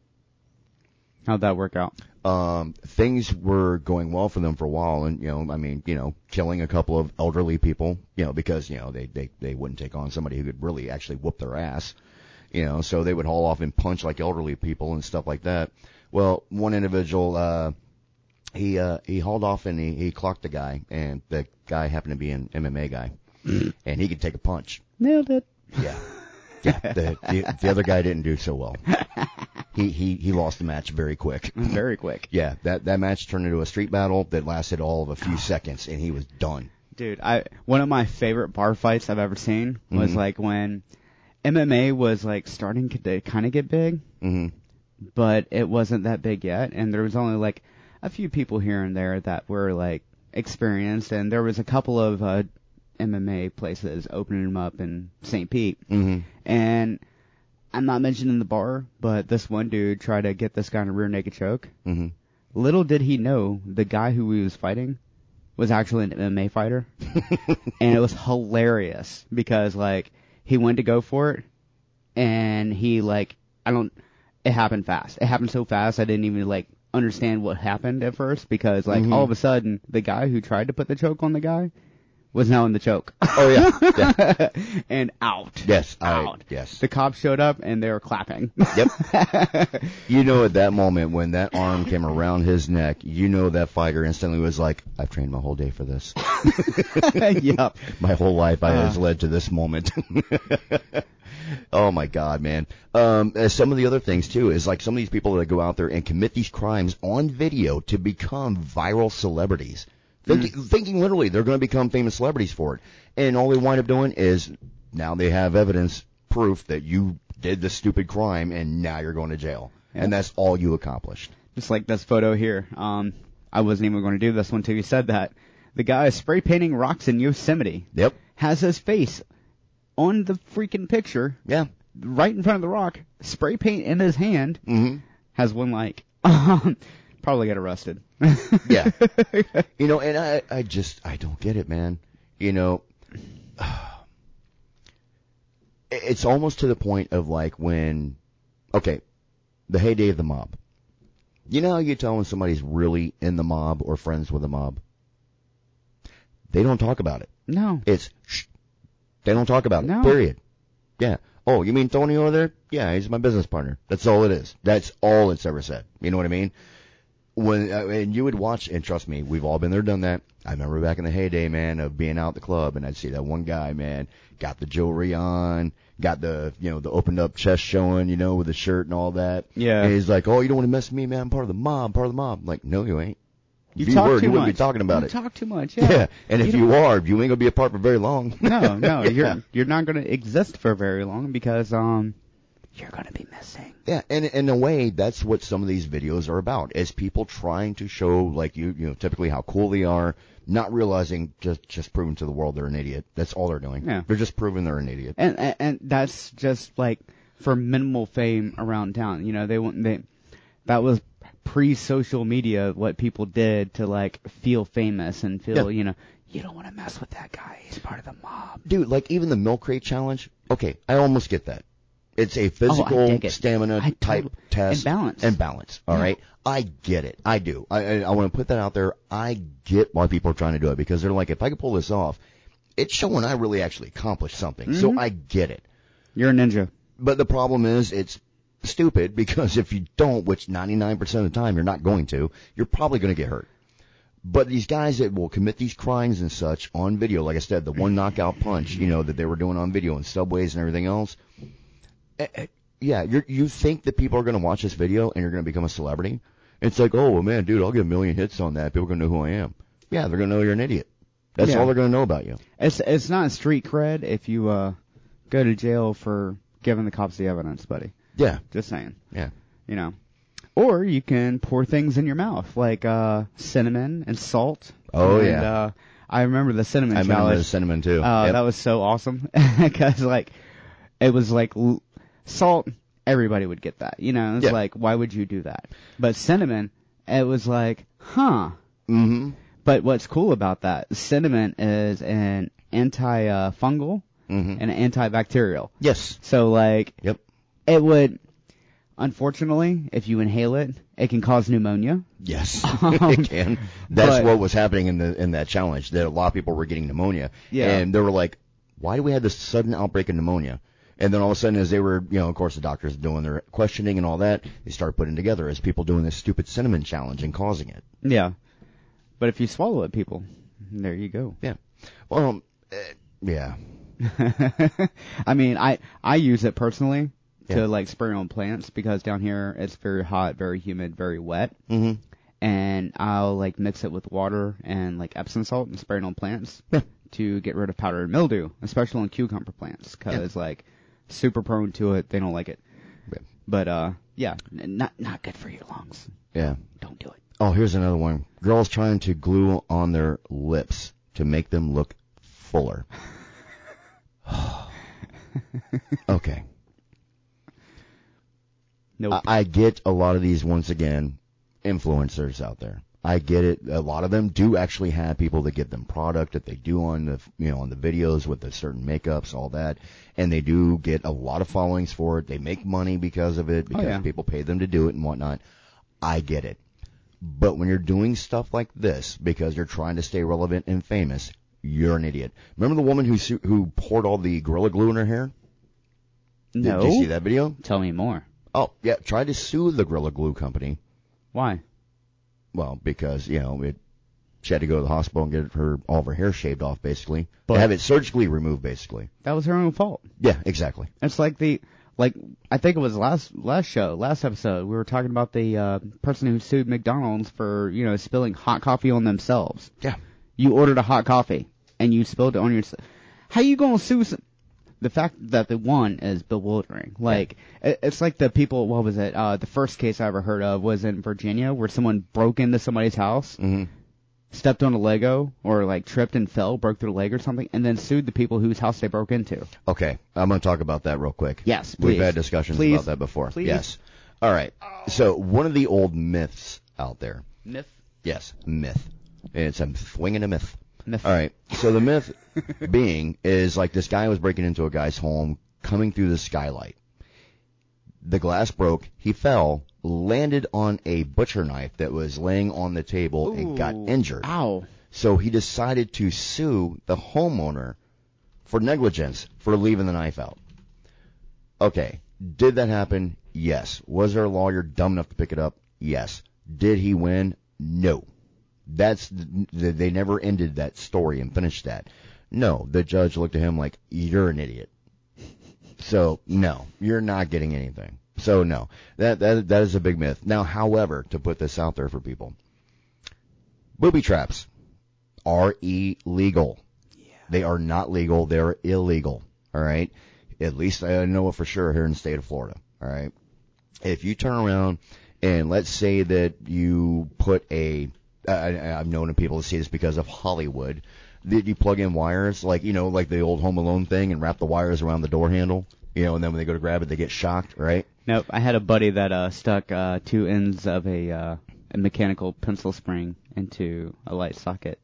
How'd that work out? um, things were going well for them for a while, and you know, I mean, you know, killing a couple of elderly people, you know, because you know they they they wouldn't take on somebody who could really actually whoop their ass, you know, so they would haul off and punch like elderly people and stuff like that. Well, one individual, uh, he uh, he hauled off and he he clocked the guy, and the guy happened to be an MMA guy, and he could take a punch. Nailed it. Yeah. Yeah, the, the the other guy didn't do so well. He he he lost the match very quick. Very quick. Yeah, that that match turned into a street battle that lasted all of a few seconds, and he was done. Dude, I one of my favorite bar fights I've ever seen was Mhm. like when MMA was like starting to kind of get big, hmm but it wasn't that big yet, and there was only like a few people here and there that were like experienced, and there was a couple of uh, MMA places opening them up in St. Pete, hmm and I'm not mentioning the bar, but this one dude tried to get this guy in a rear naked choke. hmm Little did he know the guy who he was fighting was actually an MMA fighter. and it was hilarious because like he went to go for it and he like I don't it happened fast. It happened so fast I didn't even like understand what happened at first because like Mhm. all of a sudden the guy who tried to put the choke on the guy was now in the choke. Oh yeah, yeah. and out. yes, I, Out. yes, The cops showed up and they were clapping. yep. You know, at that moment when that arm came around his neck, you know that fighter instantly was like, "I've trained my whole day for this. yep. My whole life I has Uh. led to this moment." Oh my God, man. Um, uh, some of the other things too is like some of these people that go out there and commit these crimes on video to become viral celebrities. Thinking, thinking literally they're going to become famous celebrities for it. And all they wind up doing is now they have evidence, proof that you did the stupid crime and now you're going to jail. Yeah. And that's all you accomplished. Just like this photo here. Um, I wasn't even going to do this one until you said that. The guy is spray painting rocks in Yosemite. Yep. Has his face on the freaking picture, Yeah. right in front of the rock, spray paint in his hand, hmm has one like. Um, probably get arrested. Yeah. You know, and I, I just, I don't get it, man. You know, it's almost to the point of like when, okay, the heyday of the mob. You know how you tell when somebody's really in the mob or friends with the mob? They don't talk about it. no. It's, shh. They don't talk about it. Period. Yeah. Oh, you mean Tony over there? Yeah, he's my business partner. That's all it is. That's all it's ever said. You know what I mean? When uh, and you would watch, and trust me, we've all been there, done that. I remember back in the heyday, man, of being out at the club, and I'd see that one guy, man, got the jewelry on, got the, you know, the opened up chest showing, you know, with the shirt and all that. Yeah. And he's like, oh, you don't want to mess with me, man. I'm part of the mob, part of the mob. I'm like, no, you ain't. You If you talk were, too you wouldn't much. be talking about you it. talk too much. Yeah. Yeah. And if You you, are, you ain't gonna be apart for very long. no, no, you're you're not going to exist for very long because um you're going to be missing. Yeah, and in a way, that's what some of these videos are about: is people trying to show, like you, you know, typically how cool they are, not realizing just just proving to the world they're an idiot. That's all they're doing. Yeah. They're just proving they're an idiot. And, and and that's just like for minimal fame around town. You know, they want they that was pre-social media what people did to like feel famous and feel, Yeah. you know, you don't want to mess with that guy. He's part of the mob. Dude, like even the milk crate challenge. Okay, I almost get that. It's a physical Oh, it. stamina I type totally- test and balance. and balance. All Yeah. right, I get it. I do. I I, I want to put that out there. I get why people are trying to do it because they're like, if I could pull this off, it's showing I really actually accomplished something. So Mhm. I get it. You're a ninja. But the problem is it's stupid because if you don't, which 99% of the time you're not going to, you're probably going to get hurt. But these guys that will commit these crimes and such on video, like I said, the one knockout punch, you know, that they were doing on video in subways and everything else. eh, eh, Yeah, you're, you think that people are going to watch this video and you're going to become a celebrity? It's like, oh, well, man, dude, I'll get a million hits on that. People are going to know who I am. Yeah, they're going to know you're an idiot. That's Yeah. all they're going to know about you. It's it's not street cred if you uh go to jail for giving the cops the evidence, buddy. Yeah, Just saying. yeah. You know. Or you can pour things in your mouth like uh, cinnamon and salt. Oh, and, yeah. Uh, I remember the cinnamon I remember the cinnamon too. Uh, Yep. That was so awesome because like it was like l- salt. Everybody would get that, you know. It's Yeah. like why would you do that? But cinnamon, it was like, huh. hmm But what's cool about that? Cinnamon is an anti-fungal hmm and antibacterial. Yes. So like, Yep. It would. Unfortunately, if you inhale it, it can cause pneumonia. Yes, Um, it can. That's but- what was happening in the in that challenge. That a lot of people were getting pneumonia, Yeah. and they were like, "Why do we have this sudden outbreak of pneumonia?" And then all of a sudden, as they were, you know, of course, the doctors doing their questioning and all that, they start putting together as people doing this stupid cinnamon challenge and causing it. Yeah. But if you swallow it, people, there you go. Yeah. Well, um, eh, yeah, I mean, I I use it personally to Yeah. like spray on plants because down here it's very hot, very humid, very wet, hmm and I'll like mix it with water and like Epsom salt and spray it on plants Yeah. to get rid of powder and mildew, especially on cucumber plants because like super prone to it. They don't like it. Yeah. But uh, yeah, n- not not good for your lungs. yeah. Don't do it. Oh, here's another one. Girls trying to glue on their lips to make them look fuller. okay. Nope. I, I get a lot of these once again influencers out there. I get it. A lot of them do actually have people that give them product that they do on the you know on the videos with the certain makeups, all that, and they do get a lot of followings for it. They make money because of it oh, because yeah. people pay them to do it and whatnot. I get it. But when you're doing stuff like this because you're trying to stay relevant and famous, you're an idiot. Remember the woman who su- who poured all the gorilla glue in her hair? Did, no. did you see that video? Tell me more. Oh, yeah, tried to sue the Gorilla Glue company. Why? Well, because, you know, it, she had to go to the hospital and get her, all of her hair shaved off, basically. But- have it surgically removed, basically. That was her own fault. Yeah, exactly. It's like the like I think it was last last show, last episode, we were talking about the uh person who sued McDonald's for, you know, spilling hot coffee on themselves. Yeah. You ordered a hot coffee and you spilled it on yourself. How you going to sue some the fact that the one is bewildering. Like it, it's like the people. What was it? Uh, the first case I ever heard of was in Virginia, where someone broke into somebody's house, hmm stepped on a Lego, or like tripped and fell, broke their leg or something, and then sued the people whose house they broke into. Okay, I'm going to talk about that real quick. Yes, We've had discussions Please. about that before. Please. Yes. All right. So, one of the old myths out there. Myth. Yes, myth. It's a swing and a myth. Myth. All right. So the myth being is like this guy was breaking into a guy's home, coming through the skylight. The glass broke. He fell, landed on a butcher knife that was laying on the table, and got injured. Ow. So he decided to sue the homeowner for negligence for leaving the knife out. Okay. Did that happen? Yes. Was there a lawyer dumb enough to pick it up? Yes. Did he win? No. That's th- they never ended that story and finished that. No, the judge looked at him like you're an idiot. So no, you're not getting anything. So no, that that that is a big myth. Now, however, to put this out there for people, booby traps are illegal. They are not legal. They're illegal. All right. At least I know it for sure here in the state of Florida. All right. If you turn around and let's say that you put a, I, I've known people to see this because of Hollywood, that you plug in wires, like, you know, like the old Home Alone thing and wrap the wires around the door handle, you know, and then when they go to grab it, they get shocked, right? Nope. I had a buddy that uh stuck uh two ends of a uh a mechanical pencil spring into a light socket.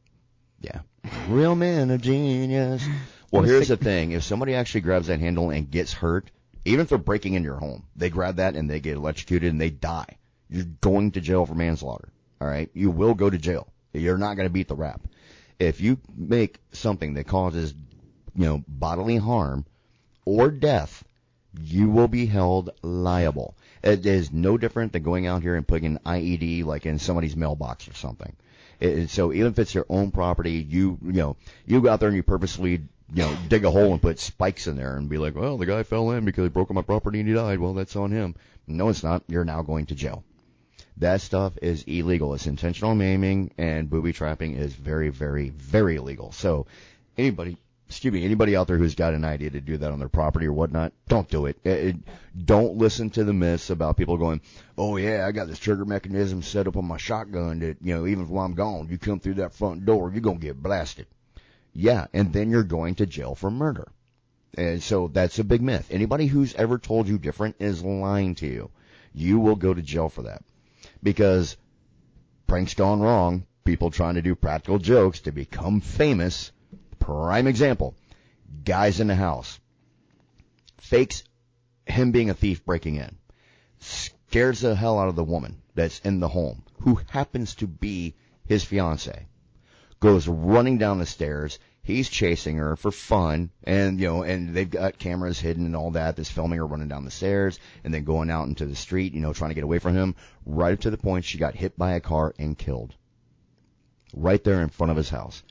Yeah. Real man of genius. Well, here's the thing. If somebody actually grabs that handle and gets hurt, even if they're breaking into your home, they grab that and they get electrocuted and they die. You're going to jail for manslaughter. All right. You will go to jail. You're not going to beat the rap. If you make something that causes, you know, bodily harm or death, you will be held liable. It is no different than going out here and putting an IED like in somebody's mailbox or something. It, so even if it's your own property, you you know you go out there and you purposely you know dig a hole and put spikes in there and be like, well, the guy fell in because he broke my property and he died. Well, that's on him. No, it's not. You're now going to jail. That stuff is illegal. It's intentional maiming and booby trapping is very, very, very illegal. So anybody, excuse me, anybody out there who's got an idea to do that on their property or whatnot, don't do it. It- it- don't listen to the myths about people going, oh yeah, I got this trigger mechanism set up on my shotgun that, you know, even while I'm gone, you come through that front door, you're going to get blasted. Yeah, and then you're going to jail for murder. And so that's a big myth. Anybody who's ever told you different is lying to you. You will go to jail for that. Because pranks gone wrong, people trying to do practical jokes to become famous. Prime example. Guys in the house. Fakes him being a thief breaking in. Scares the hell out of the woman that's in the home, who happens to be his fiance. Goes running down the stairs. He's chasing her for fun, and you know, and they've got cameras hidden and all that. That's filming her running down the stairs and then going out into the street, you know, trying to get away from him. Right up to the point she got hit by a car and killed. Right there in front of his house,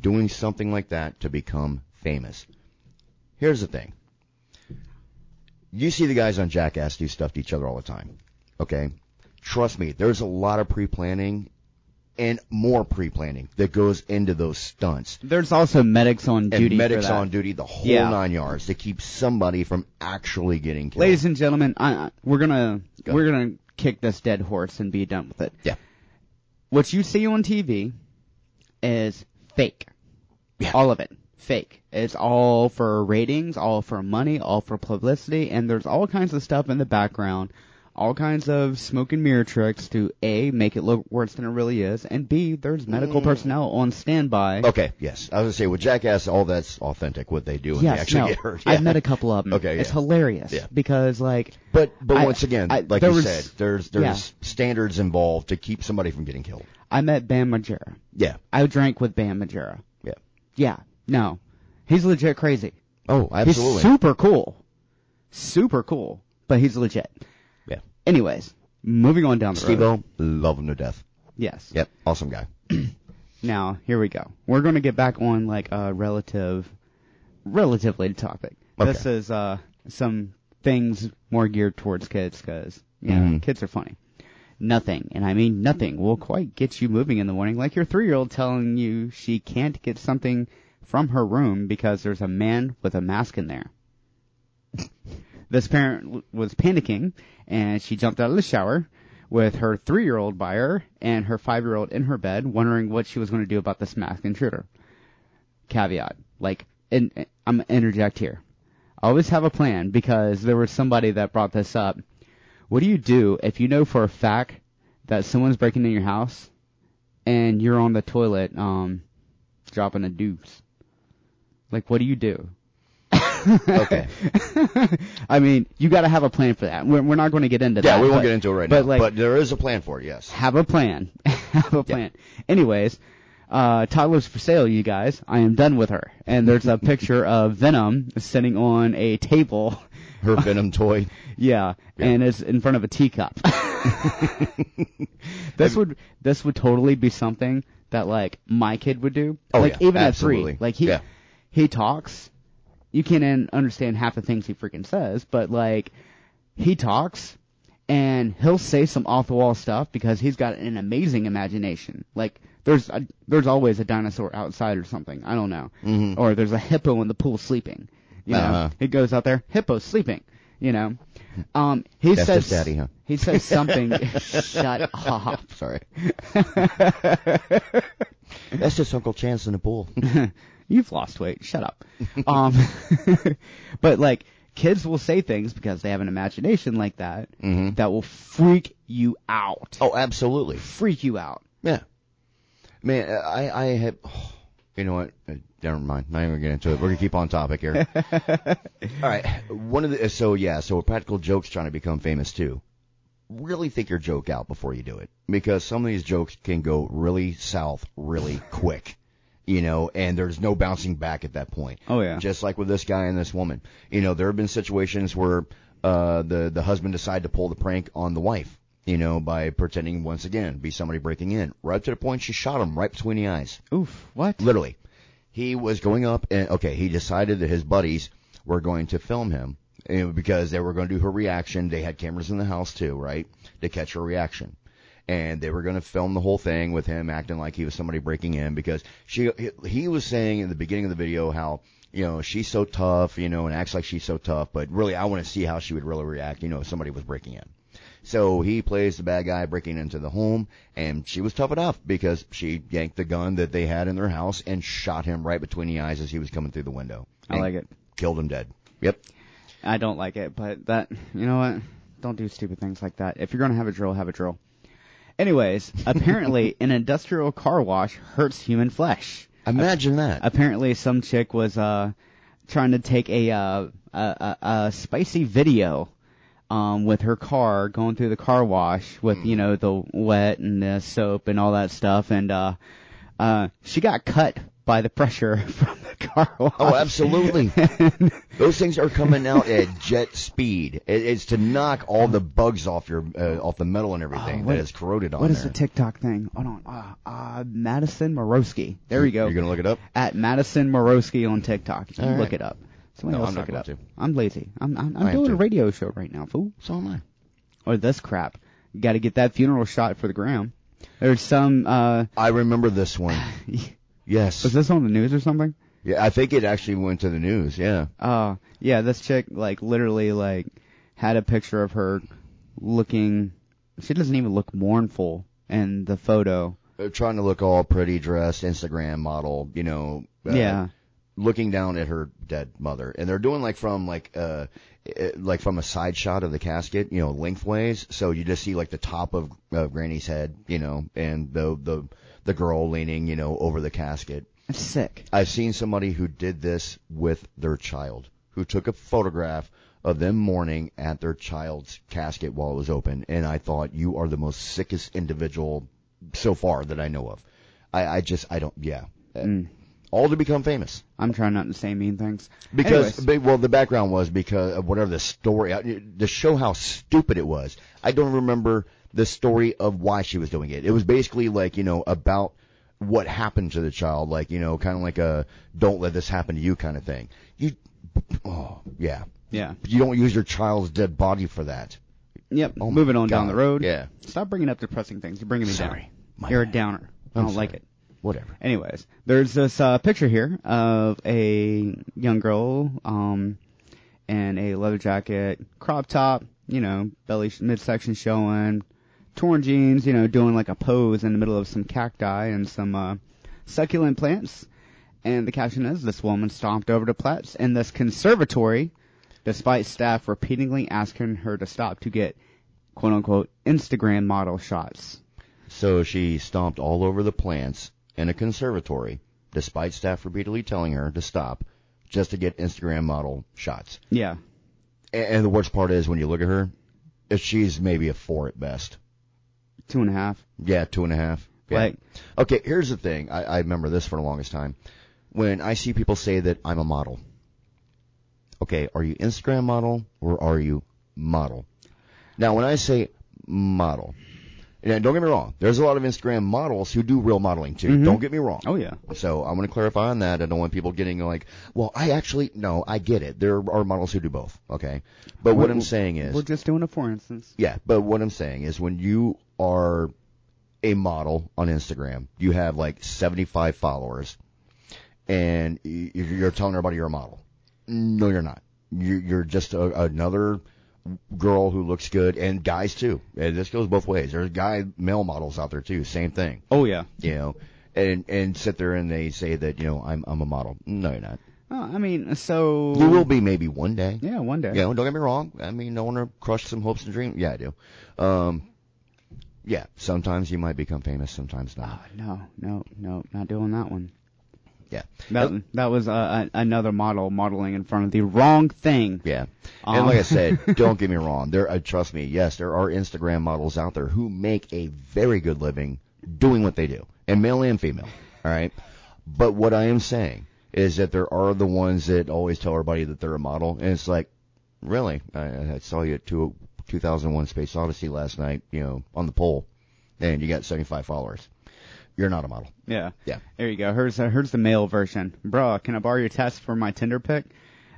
doing something like that to become famous. Here's the thing. You see the guys on Jackass do stuff to each other all the time. Okay? Trust me, there's a lot of pre-planning and more pre-planning that goes into those stunts. There's also medics on And duty. medics on duty, the whole Yeah. nine yards to keep somebody from actually getting killed. Ladies and gentlemen, I, I- we're gonna Go we're gonna kick this dead horse and be done with it. Yeah. What you see on TV is fake. Yeah. All of it. Fake. It's all for ratings, all for money, all for publicity, and there's all kinds of stuff in the background, all kinds of smoke and mirror tricks to A, make it look worse than it really is, and B, there's medical Mm. personnel on standby. Okay, yes. I was gonna say with Jackass, all that's authentic. What they do when they Yes, actually no. get hurt. I've Yeah. met a couple of them. Okay, It's hilarious. Yeah. Because like But but I- once again, I- like you was- said, there's there's yeah. standards involved to keep somebody from getting killed. I met Bam Margera. Yeah. I drank with Bam Margera. Yeah. Yeah. No. He's legit crazy. Oh, absolutely. He's super cool. Super cool. But he's legit. Anyways, moving on down the Steve road. Love him to death. Yes. Yep, awesome guy. Now, here we go. We're going to get back on like a relative, relatively topic. This is, uh, some things more geared towards kids because, you know, Mhm. kids are funny. Nothing, and I mean nothing, will quite get you moving in the morning like your three year old telling you she can't get something from her room because there's a man with a mask in there. this parent was panicking and she jumped out of the shower with her three year old by her and her five year old in her bed wondering what she was going to do about this masked intruder. Caveat. Like, and I'm gonna interject here. I always have a plan because there was somebody that brought this up. What do you do if you know for a fact that someone's breaking in your house and you're on the toilet, um, dropping a deuce? Like, what do you do? Okay. I mean, you got to have a plan for that. We're, we're not going to get into Yeah, that. Yeah, we won't but- get into it right but now. like- but there is a plan for it, yes. have a plan. have a plan. Anyways, uh, toddlers for sale, you guys. I am done with her. And there's a picture of Venom sitting on a table. Her Venom toy. Yeah, Yeah. and it's in front of a teacup. this would this would totally be something that like my kid would do. Oh, like yeah, even absolutely. at three, like he Yeah. he talks. You can't understand half the things he freaking says, but like he talks and he'll say some off the wall stuff because he's got an amazing imagination. Like there's a, there's always a dinosaur outside or something. I don't know. Mhm. Or there's a hippo in the pool sleeping. You know, Uh-huh. he goes out there, hippo sleeping. You know, um, he That's says daddy, huh? he says something. shut up. Sorry. That's just Uncle Chance in the pool. You've lost weight. Shut up. Um, but like kids will say things because they have an imagination like that Mhm. that will freak you out. Oh, absolutely. Freak you out. Yeah. Man, I, I have, you know what? Uh, Never mind. Not even gonna get into it. We're gonna keep on topic here. All right. One of the, so yeah, so practical jokes trying to become famous too. Really think your joke out before you do it. Because some of these jokes can go really south really quick. You know, and there's no bouncing back at that point. Oh yeah. Just like with this guy and this woman. You know, there have been situations where uh the the husband decided to pull the prank on the wife, you know, by pretending once again be somebody breaking in. Right to the point she shot him right between the eyes. Oof. What? Literally. He was going up and okay, he decided that his buddies were going to film him because they were going to do her reaction. They had cameras in the house too, right? To catch her reaction. And they were going to film the whole thing with him acting like he was somebody breaking in because she he, he was saying in the beginning of the video how you know she's so tough, you know, and acts like she's so tough, but really I want to see how she would really react, you know, if somebody was breaking in. So he plays the bad guy breaking into the home, and she was tough enough because she yanked the gun that they had in their house and shot him right between the eyes as he was coming through the window. I like it. Killed him dead. Yep. I don't like it, but that you know what? Don't do stupid things like that. If you're gonna have a drill, have a drill. Anyways, apparently an industrial car wash hurts human flesh. Imagine that. Apparently some chick was uh trying to take a uh a, a, a spicy video um with her car going through the car wash with you know the wet and the soap and all that stuff and uh uh she got cut by the pressure from car wash. Oh, absolutely. Those things are coming out at jet speed. It, it's to knock all the bugs off your uh, off the metal and everything Oh, what- that is corroded on What there. is the TikTok thing? Hold on. Uh, uh, Madison Morosky. There we go. You're gonna look it up. At Madison Morosky on TikTok. You All look right. it up. Somebody No, else I'm look it up. to. I'm lazy. I'm I'm, I'm doing a radio show right now, fool. So am I. Or this crap. Got to get that funeral shot for the gram. There's some. uh I remember this one. Yes. Was this on the news or something? Yeah, I think it actually went to the news. Yeah. Uh yeah. This chick like literally like had a picture of her looking. She doesn't even look mournful in the photo. Uh, trying to look all pretty dressed, Instagram model, you know. Uh, yeah. Looking down at her dead mother, and they're doing like from like uh uh, like from a side shot of the casket, you know, lengthways. So you just see like the top of uh, Granny's head, you know, and the the the girl leaning, you know, over the casket. It's sick. I've seen somebody who did this with their child, who took a photograph of them mourning at their child's casket while it was open, and I thought you are the most sickest individual so far that I know of. I, I just I don't yeah. Uh, Mm. All to become famous I'm trying not to say mean things. because Anyways. well the background was because of whatever the story uh, to show how stupid it was. I don't remember the story of why she was doing it. It was basically like you know about what happened to the child, like you know kind of like a don't let this happen to you kind of thing. You oh yeah Yeah. you don't use your child's dead body for that. Yep. Oh Moving on down the road. Yeah. Stop bringing up depressing things. You're bringing me Sorry. down. You're a downer. I I'm don't like it. Whatever. Anyways, there's this uh, picture here of a young girl um, in a leather jacket, crop top, you know, belly sh- midsection showing, torn jeans, you know, doing like a pose in the middle of some cacti and some uh, succulent plants. And the caption is, "This woman stomped over the plants in this conservatory, despite staff repeatedly asking her to stop to get." "quote unquote" Instagram model shots. So she stomped all over the plants in a conservatory, despite staff repeatedly telling her to stop, just to get Instagram model shots. Yeah, And the worst part is when you look at her, she's maybe a four at best. Two and a half. Yeah, two and a half. Yeah. Like, okay, here's the thing. I, I remember this for the longest time. When I see people say that I'm a model, okay, are you Instagram model or are you model? Now, when I say model, and don't get me wrong, there's a lot of Instagram models who do real modeling too. Mhm. Don't get me wrong. oh yeah. So I want to clarify on that. I don't want people getting like, well, I actually no, I get it. There are models who do both. Okay, but what We're- I'm saying is, We're just doing it for instance. yeah, but what I'm saying is when you are a model on Instagram, you have like 75 followers, and you're telling everybody you're a model. No, you're not. You're, you're just a, another girl who looks good, and guys too. And this goes both ways. There's guy male models out there too. Same thing, Oh yeah. you know. And and sit there and they say that you know I'm I'm a model. No, you're not. Oh, I mean, so You will be maybe one day. Yeah, one day. Yeah, don't get me wrong. I mean, I want to crush some hopes and dreams. Yeah, I do. Um, yeah, sometimes you might become famous, sometimes not. Oh, no, no, no, not doing that one. Yeah. That that was uh, a, another model modeling in front of the wrong thing. Yeah. Um, And like I said, don't get me wrong. There, uh, trust me. Yes, there are Instagram models out there who make a very good living doing what they do, and male and female. All right. But what I am saying is that there are the ones that always tell everybody that they're a model, and it's like, really? I, I saw you at two, 2001: Space Odyssey last night. You know, on the pole, and you got 75 followers. You're not a model. Yeah. Yeah. There you go. Here's uh, here's the male version. Bro, can I borrow your test for my Tinder pic?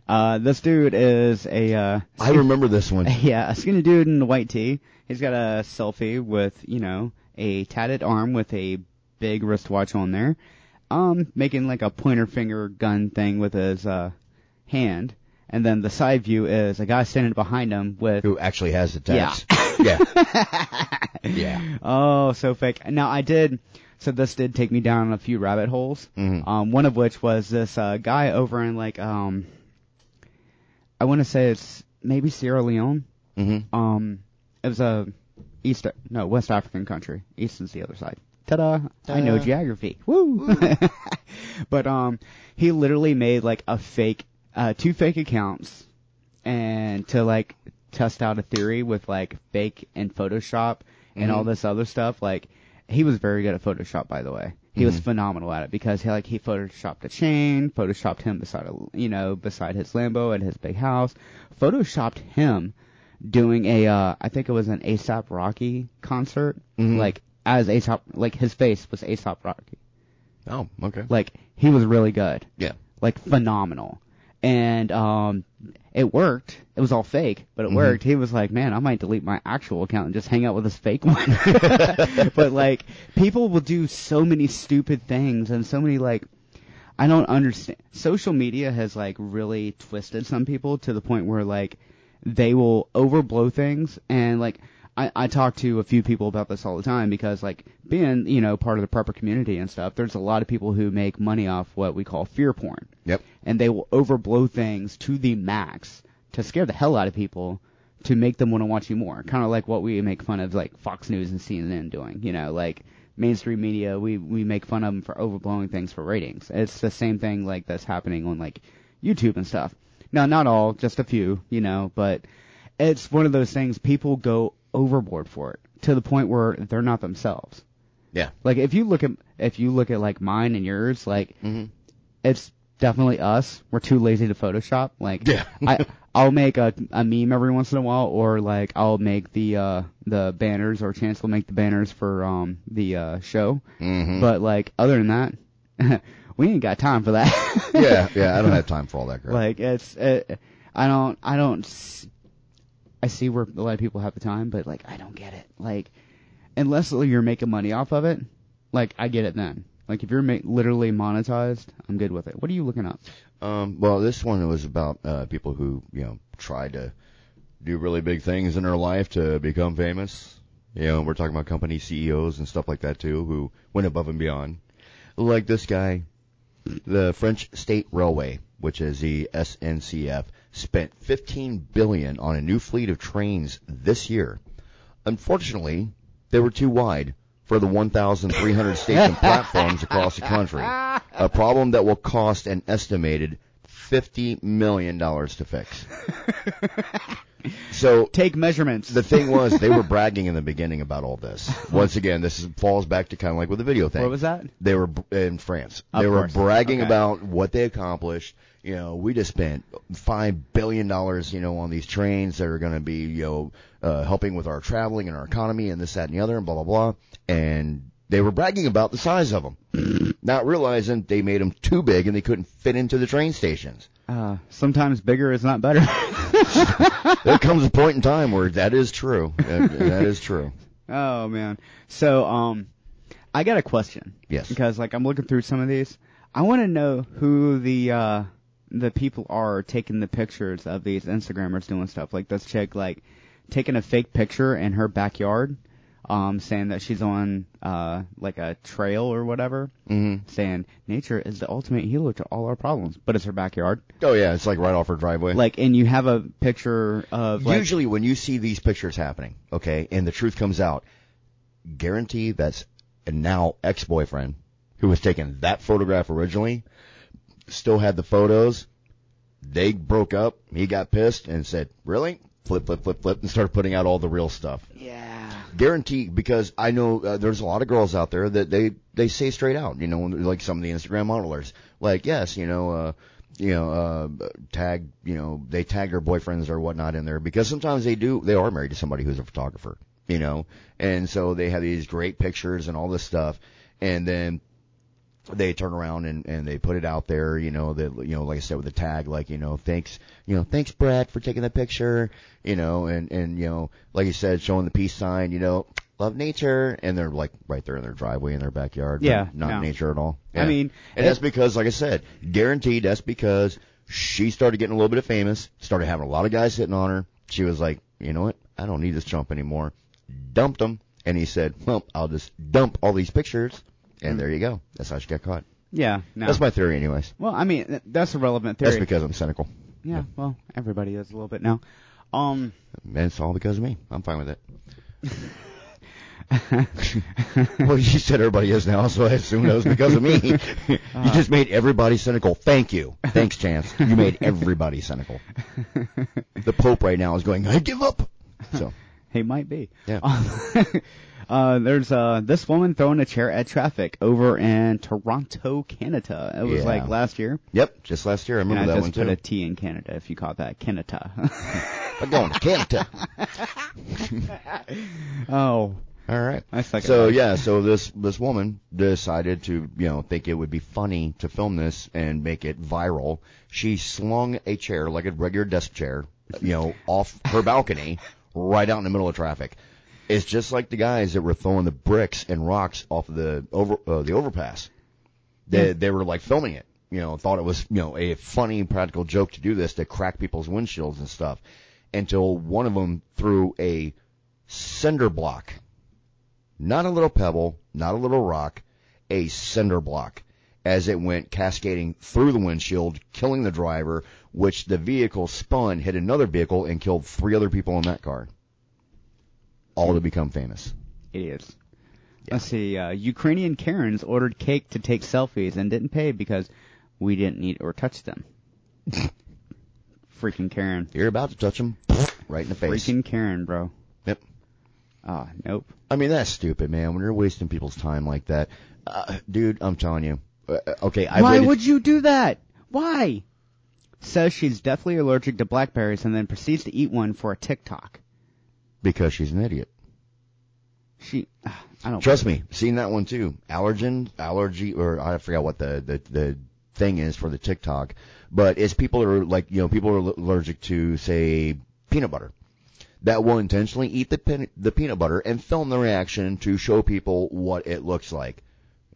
Uh, this dude is a uh, I remember this one. yeah, a skinny dude in a white tee. He's got a selfie with, you know, a tatted arm with a big wristwatch on there. Um, making like a pointer finger gun thing with his, uh, hand. And then the side view is a guy standing behind him with, Who actually has the text? Yeah. yeah. oh, so fake. Now I did, so this did take me down a few rabbit holes. Mhm. Um, one of which was this, uh, guy over in like, um, I want to say it's maybe Sierra Leone. Mm-hmm. Um, it was a East, no, West African country. East is the other side. Ta-da! I know geography. Woo! but um, he literally made like a fake, uh, two fake accounts, and to like test out a theory with like fake and Photoshop and all Mhm. this other stuff. Like, he was very good at Photoshop, by the way. He was Mhm. phenomenal at it because he like he photoshopped a chain, photoshopped him beside a you know beside his Lambo at his big house, photoshopped him doing a uh I think it was an ASAP Rocky concert, Mhm. like as ASAP like his face was ASAP Rocky, Oh, okay. like he was really good, Yeah. like phenomenal, and um it worked. It was all fake, but it Mhm. worked. He was like, man, I might delete my actual account and just hang out with this fake one. but like, people will do so many stupid things and so many like, I don't understand. Social media has like really twisted some people to the point where like, they will overblow things and like, I, I talk to a few people about this all the time because like being, you know, part of the prepper community and stuff, there's a lot of people who make money off what we call fear porn Yep. and they will overblow things to the max to scare the hell out of people to make them want to watch you more. Kind of like what we make fun of like Fox News and CNN doing. You know, like mainstream media, we we make fun of them for overblowing things for ratings. It's the same thing like that's happening on like YouTube and stuff. Now, not all, just a few, you know, but it's one of those things people go overboard for it to the point where they're not themselves. Yeah. Like if you look at if you look at like mine and yours, like Mm-hmm. it's definitely us. We're too lazy to Photoshop. Like, Yeah. I I'll make a a meme every once in a while, or like I'll make the uh the banners, or Chance will make the banners for um the uh show. Mm-hmm. But like other than that, we ain't got time for that. yeah, yeah, I don't have time for all that crap. like it's it, I don't I don't I see where a lot of people have the time, but like I don't get it. Like unless you're making money off of it, like I get it then. Like if you're ma- literally monetized, I'm good with it. What are you looking up? Um, well, this one was about uh, people who you know tried to do really big things in their life to become famous. You know, we're talking about company CEOs and stuff like that too, who went above and beyond. Like this guy, the French State Railway, which is the SNCF, spent 15 billion on a new fleet of trains this year. Unfortunately, they were too wide for the 1,300 station platforms across the country. A problem that will cost an estimated 50 million dollars to fix. So Take measurements. the thing was, they were bragging in the beginning about all this. Once again, this is, falls back to kind of like with the video thing. what was that? They were in France. Of they were course. bragging Okay. about what they accomplished. You know, we just spent five billion dollars, you know, on these trains that are going to be, you know, uh, helping with our traveling and our economy and this, that, and the other, and blah blah blah. And they were bragging about the size of them, not realizing they made them too big and they couldn't fit into the train stations. Uh, sometimes bigger is not better. there comes a point in time where that is true. That, that is true. oh man. So um, I got a question. Yes. Because like I'm looking through some of these. I want to know who the uh the people are taking the pictures of these Instagrammers doing stuff. Like this chick like taking a fake picture in her backyard, um, saying that she's on uh like a trail or whatever, hmm saying nature is the ultimate healer to all our problems, but it's her backyard. Oh yeah, it's like right off her driveway. Like, and you have a picture of like, Usually, when you see these pictures happening, okay, and the truth comes out, guarantee that's a now ex-boyfriend who was taking that photograph originally, still had the photos. They broke up. He got pissed and said, "Really?" Flip, flip, flip, flip, and started putting out all the real stuff. yeah. Guarantee, because I know uh, there's a lot of girls out there that they they say straight out, you know, like some of the Instagram modelers, like yes, you know, uh, you know, uh, tag, you know, they tag their boyfriends or whatnot in there because sometimes they do, they are married to somebody who's a photographer, you know, and so they have these great pictures and all this stuff, and then they turn around and and they put it out there, you know, that you know, like I said, with the tag, like you know, thanks, you know, thanks Brett for taking the picture, you know, and and you know, like you said, showing the peace sign, you know, love nature, and they're like right there in their driveway in their backyard, Yeah, not no. nature at all. I mean, and that's because, like I said, guaranteed, that's because she started getting a little bit of famous, started having a lot of guys hitting on her. She was like, you know what, I don't need this chump anymore. Dumped him, and he said, well, I'll just dump all these pictures, and there you go. That's how she got caught. Yeah, no. That's my theory, anyways. well, I mean, th- that's a relevant theory. That's because I'm cynical. yeah, well, everybody is a little bit now. Um, And it's all because of me. I'm fine with it. well, you said everybody is now, so I assume that was because of me. you just made everybody cynical. Thank you. Thanks, Chance. You made everybody cynical. The Pope right now is going, I give up. So, he might be. Yeah. uh, there's uh this woman throwing a chair at traffic over in Toronto, Canada. It was Yeah. like last year. yep, just last year. I And remember I that just one put too. a T in Canada if you caught that. Canada. I'm going to Canada. oh, All right. I So that. yeah, so this this woman decided to you know think it would be funny to film this and make it viral. She slung a chair like a regular desk chair, you know, off her balcony right out in the middle of traffic. It's just like the guys that were throwing the bricks and rocks off of the over uh, the overpass. They they were like filming it. You know, thought it was you know a funny practical joke to do this to crack people's windshields and stuff. Until one of them threw a cinder block not a little pebble, not a little rock, a cinder block as it went cascading through the windshield, killing the driver, which the vehicle spun, hit another vehicle, and killed three other people in that car. All to become famous. idiots. Let's see. Uh, Ukrainian Karens ordered cake to take selfies and didn't pay because we didn't eat or touch them. Freaking Karen. You're about to touch them right in the face. Freaking Karen, bro. Yep. Ah, nope. I mean, that's stupid, man. When you're wasting people's time like that, uh, dude, I'm telling you. Uh, okay, I Why waited- would you do that? Why? Says she's deathly allergic to blackberries and then proceeds to eat one for a TikTok. because she's an idiot. She, ah, I don't. Trust me, seen that one too. Allergen, allergy, or I forgot what the, the, the thing is for the TikTok, but it's people that are like, you know, people are allergic to, say, peanut butter. That will intentionally eat the, pin, the peanut butter and film the reaction to show people what it looks like.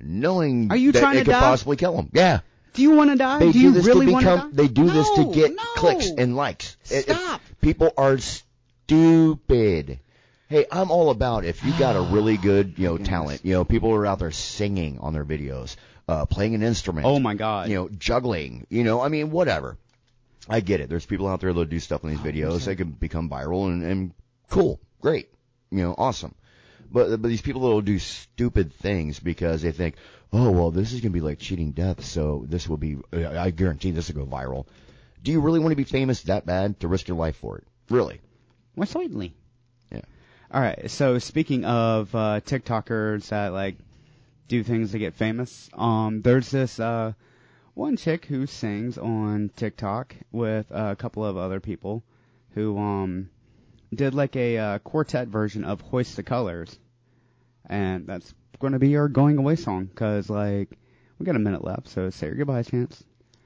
Knowing Are you that trying it to could die? possibly kill them. Yeah. Do you want to die? They do do, you really to want to become, die? they do this to No, get no. clicks and likes. Stop. people are stupid. Hey, I'm all about if you got a really good, you know, talent. You know, people are out there singing on their videos, uh, playing an instrument. Oh my God. You know, juggling. You know, I mean, whatever. I get it. There's people out there that do stuff in these videos that can become viral and, and cool, great, you know, awesome. But but these people that will do stupid things because they think, oh well, this is gonna be like cheating death, so this will be. I guarantee this will go viral. Do you really want to be famous that bad to risk your life for it? Really? Well, certainly. Yeah. All right. So speaking of uh, TikTokers that like do things to get famous, um, there's this uh, one chick who sings on TikTok with a couple of other people who um did like a uh, quartet version of "Hoist the Colors," and that's going to be our going away song because like we got a minute left, so say your goodbyes, chance.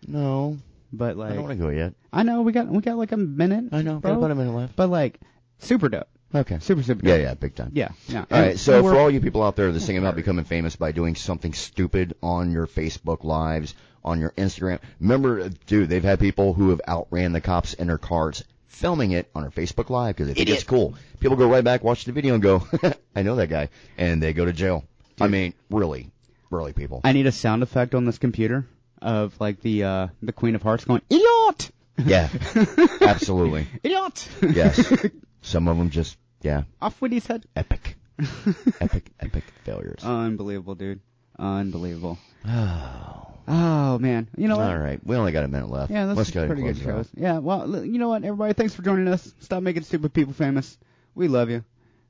No, But like I don't want to go yet. I know we got we got like a minute. I know. bro. Got about a minute left. But like super dope, Okay. super super Yeah, dope. yeah, big time. Yeah, yeah. All right, And- so for all you people out there that's thinking about becoming famous by doing something stupid on your Facebook lives, on your Instagram, remember, dude, they've had people who have outran the cops in their cars filming it on their Facebook Live because they think it's cool. People go right back, watch the video, and go, I know that guy, and they go to jail. I mean, really, really, people. I need a sound effect on this computer of like the uh the Queen of Hearts going idiot, Yeah, absolutely. idiot. Yes. Some of them just, yeah, Off with his head. epic, epic, epic failures. Unbelievable, dude. Unbelievable. Oh. Oh man, you know what? All right, we only got a minute left. Yeah, that's Let's pretty good shows. Yeah, well, you know what, everybody, thanks for joining us. Stop making stupid people famous. We love you.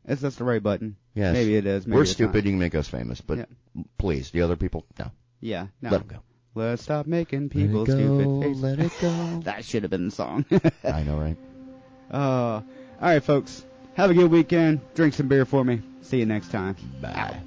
Is this the right button? Yes. Maybe it is. Maybe We're it's stupid. You can make us famous, but Yeah. please, the other people, no. Yeah. No. Let them go. Let's stop making people go, stupid faces. Let it go. That should have been the song. I know, right? uh, all right, folks. Have a good weekend. Drink some beer for me. See you next time. Bye.